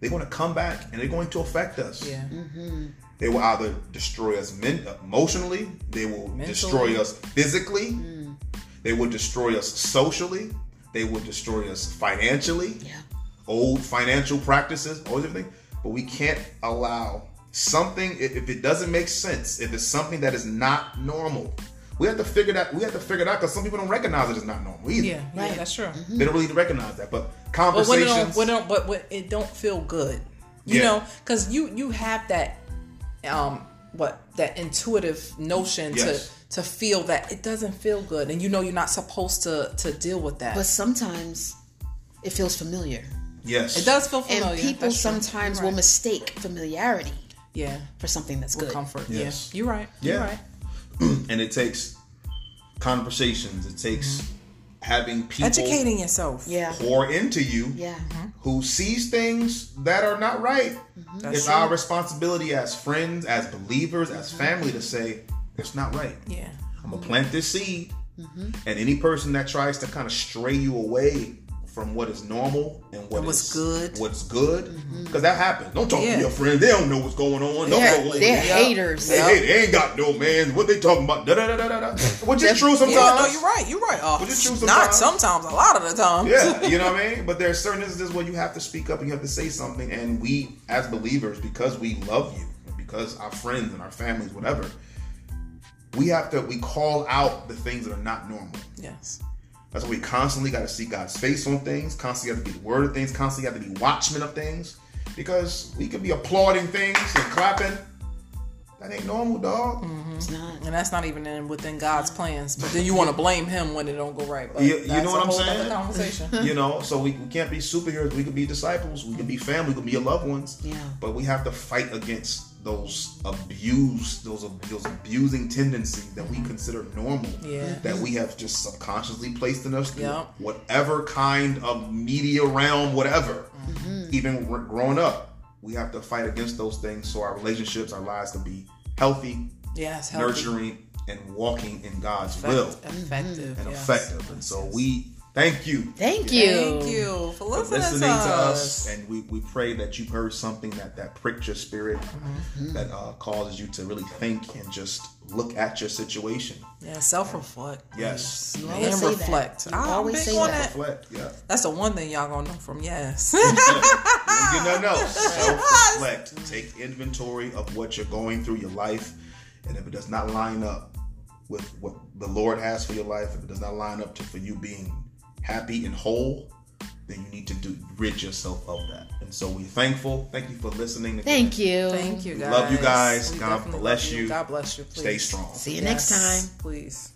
[SPEAKER 2] They're going to come back and they're going to affect us.
[SPEAKER 3] Yeah. Mm-hmm.
[SPEAKER 2] They will either destroy us men- uh, emotionally, they will
[SPEAKER 3] Mentally.
[SPEAKER 2] destroy us physically, mm. they will destroy us socially, they will destroy us financially.
[SPEAKER 1] yeah
[SPEAKER 2] Old financial practices, all everything. But we can't allow something if if it doesn't make sense, if it's something that is not normal. We have to figure that we have to figure it out because some people don't recognize it as not normal either.
[SPEAKER 3] Yeah. Yeah.
[SPEAKER 1] Right.
[SPEAKER 3] That's true.
[SPEAKER 2] They don't really recognize that. But
[SPEAKER 3] But when it
[SPEAKER 2] conversations
[SPEAKER 3] don't, when it don't, but when it don't feel good, you
[SPEAKER 2] Yeah.
[SPEAKER 3] know, because you you have that, um, what that intuitive notion
[SPEAKER 2] Yes.
[SPEAKER 3] to to feel that it doesn't feel good, and you know you're not supposed to to deal with that.
[SPEAKER 1] but sometimes it feels familiar
[SPEAKER 2] Yes.
[SPEAKER 3] it does feel familiar.
[SPEAKER 1] and people
[SPEAKER 3] That's
[SPEAKER 1] sometimes
[SPEAKER 3] You're
[SPEAKER 1] will mistake familiarity
[SPEAKER 3] yeah
[SPEAKER 1] for something that's good
[SPEAKER 3] comfort.
[SPEAKER 2] Yes.
[SPEAKER 3] Yeah, you're right. You're
[SPEAKER 2] Yeah.
[SPEAKER 3] right. Mm.
[SPEAKER 2] and it takes conversations. It takes mm-hmm. having people
[SPEAKER 3] Educating yourself.
[SPEAKER 1] yeah
[SPEAKER 2] pour into you
[SPEAKER 1] yeah mm-hmm.
[SPEAKER 2] who sees things that are not right. Mm-hmm.
[SPEAKER 3] That's
[SPEAKER 2] it's
[SPEAKER 3] true.
[SPEAKER 2] our responsibility as friends, as believers, as family to say it's not right.
[SPEAKER 3] Yeah.
[SPEAKER 2] I'm gonna plant this seed, and any person that tries to kind of stray you away from what is normal and what
[SPEAKER 3] And what's
[SPEAKER 2] is-
[SPEAKER 3] good.
[SPEAKER 2] what's good, mm-hmm. because that happens. Don't talk
[SPEAKER 3] Yeah.
[SPEAKER 2] to your friends; they don't know what's going on. Don't
[SPEAKER 1] they're,
[SPEAKER 2] go
[SPEAKER 1] they're
[SPEAKER 2] there.
[SPEAKER 1] haters
[SPEAKER 2] They, hate- they ain't got no man. What they talking about? Da da da da da. da. Which is true sometimes.
[SPEAKER 3] Yeah, no, you're right. You're right. Oh,
[SPEAKER 2] But it's true
[SPEAKER 3] not
[SPEAKER 2] sometimes.
[SPEAKER 3] sometimes. A lot of the time.
[SPEAKER 2] Yeah, you know what I mean? But there's certain instances where you have to speak up and you have to say something. And we, as believers, because we love you, because our friends and our families, whatever, we have to, we call out the things that are not normal.
[SPEAKER 3] Yes.
[SPEAKER 2] That's why we constantly got to see God's face on things, constantly have to be the word of things, constantly have to be watchmen of things. Because we could be applauding things and clapping. That ain't normal, dog. Mm-hmm.
[SPEAKER 1] it's not
[SPEAKER 3] And that's not even in, within God's plans. But then you want to blame him when it don't go right. But
[SPEAKER 2] You- you know what
[SPEAKER 3] a
[SPEAKER 2] I'm
[SPEAKER 3] whole
[SPEAKER 2] saying?
[SPEAKER 3] other conversation.
[SPEAKER 2] you know so we, we can't be superheroes we can be disciples we can be family we can be your loved ones
[SPEAKER 1] Yeah.
[SPEAKER 2] but we have to fight against those abuse those those abusing tendencies that we consider normal
[SPEAKER 3] Yeah.
[SPEAKER 2] that we have just subconsciously placed in us through
[SPEAKER 3] Yeah.
[SPEAKER 2] whatever kind of media realm whatever
[SPEAKER 3] Mm-hmm.
[SPEAKER 2] even growing up we have to fight against those things so our relationships our lives can be healthy
[SPEAKER 3] Yes. healthy,
[SPEAKER 2] nurturing and walking in god's
[SPEAKER 3] effect-
[SPEAKER 2] will
[SPEAKER 3] effective,
[SPEAKER 2] and
[SPEAKER 3] yes.
[SPEAKER 2] effective. And so we Thank you.
[SPEAKER 1] Thank you.
[SPEAKER 3] Thank you for listening,
[SPEAKER 2] listening
[SPEAKER 3] to,
[SPEAKER 2] to
[SPEAKER 3] us.
[SPEAKER 2] us, and we, we pray that you've heard something that that pricked your spirit,
[SPEAKER 3] Mm-hmm.
[SPEAKER 2] that uh, causes you to really think and just look at your situation.
[SPEAKER 3] Yeah, self reflect.
[SPEAKER 2] Yes,
[SPEAKER 1] You
[SPEAKER 3] And
[SPEAKER 1] always say that.
[SPEAKER 3] reflect.
[SPEAKER 1] You
[SPEAKER 3] I'm
[SPEAKER 1] always
[SPEAKER 3] big
[SPEAKER 1] say that.
[SPEAKER 2] reflect. Yeah,
[SPEAKER 3] That's the one thing y'all gonna know from yes.
[SPEAKER 2] you don't get nothing else. Self reflect. Take inventory of what you're going through your life, and if it does not line up with what the Lord has for your life, if it does not line up to for you being happy and whole, then you need to do rid yourself of that. And so we're thankful. Thank you for listening. Again.
[SPEAKER 1] Thank you.
[SPEAKER 3] Thank you, guys.
[SPEAKER 2] Love you guys.
[SPEAKER 3] We
[SPEAKER 2] God bless
[SPEAKER 3] love
[SPEAKER 2] you.
[SPEAKER 3] God bless you. Please.
[SPEAKER 2] Stay strong.
[SPEAKER 1] See you next time.
[SPEAKER 3] Please.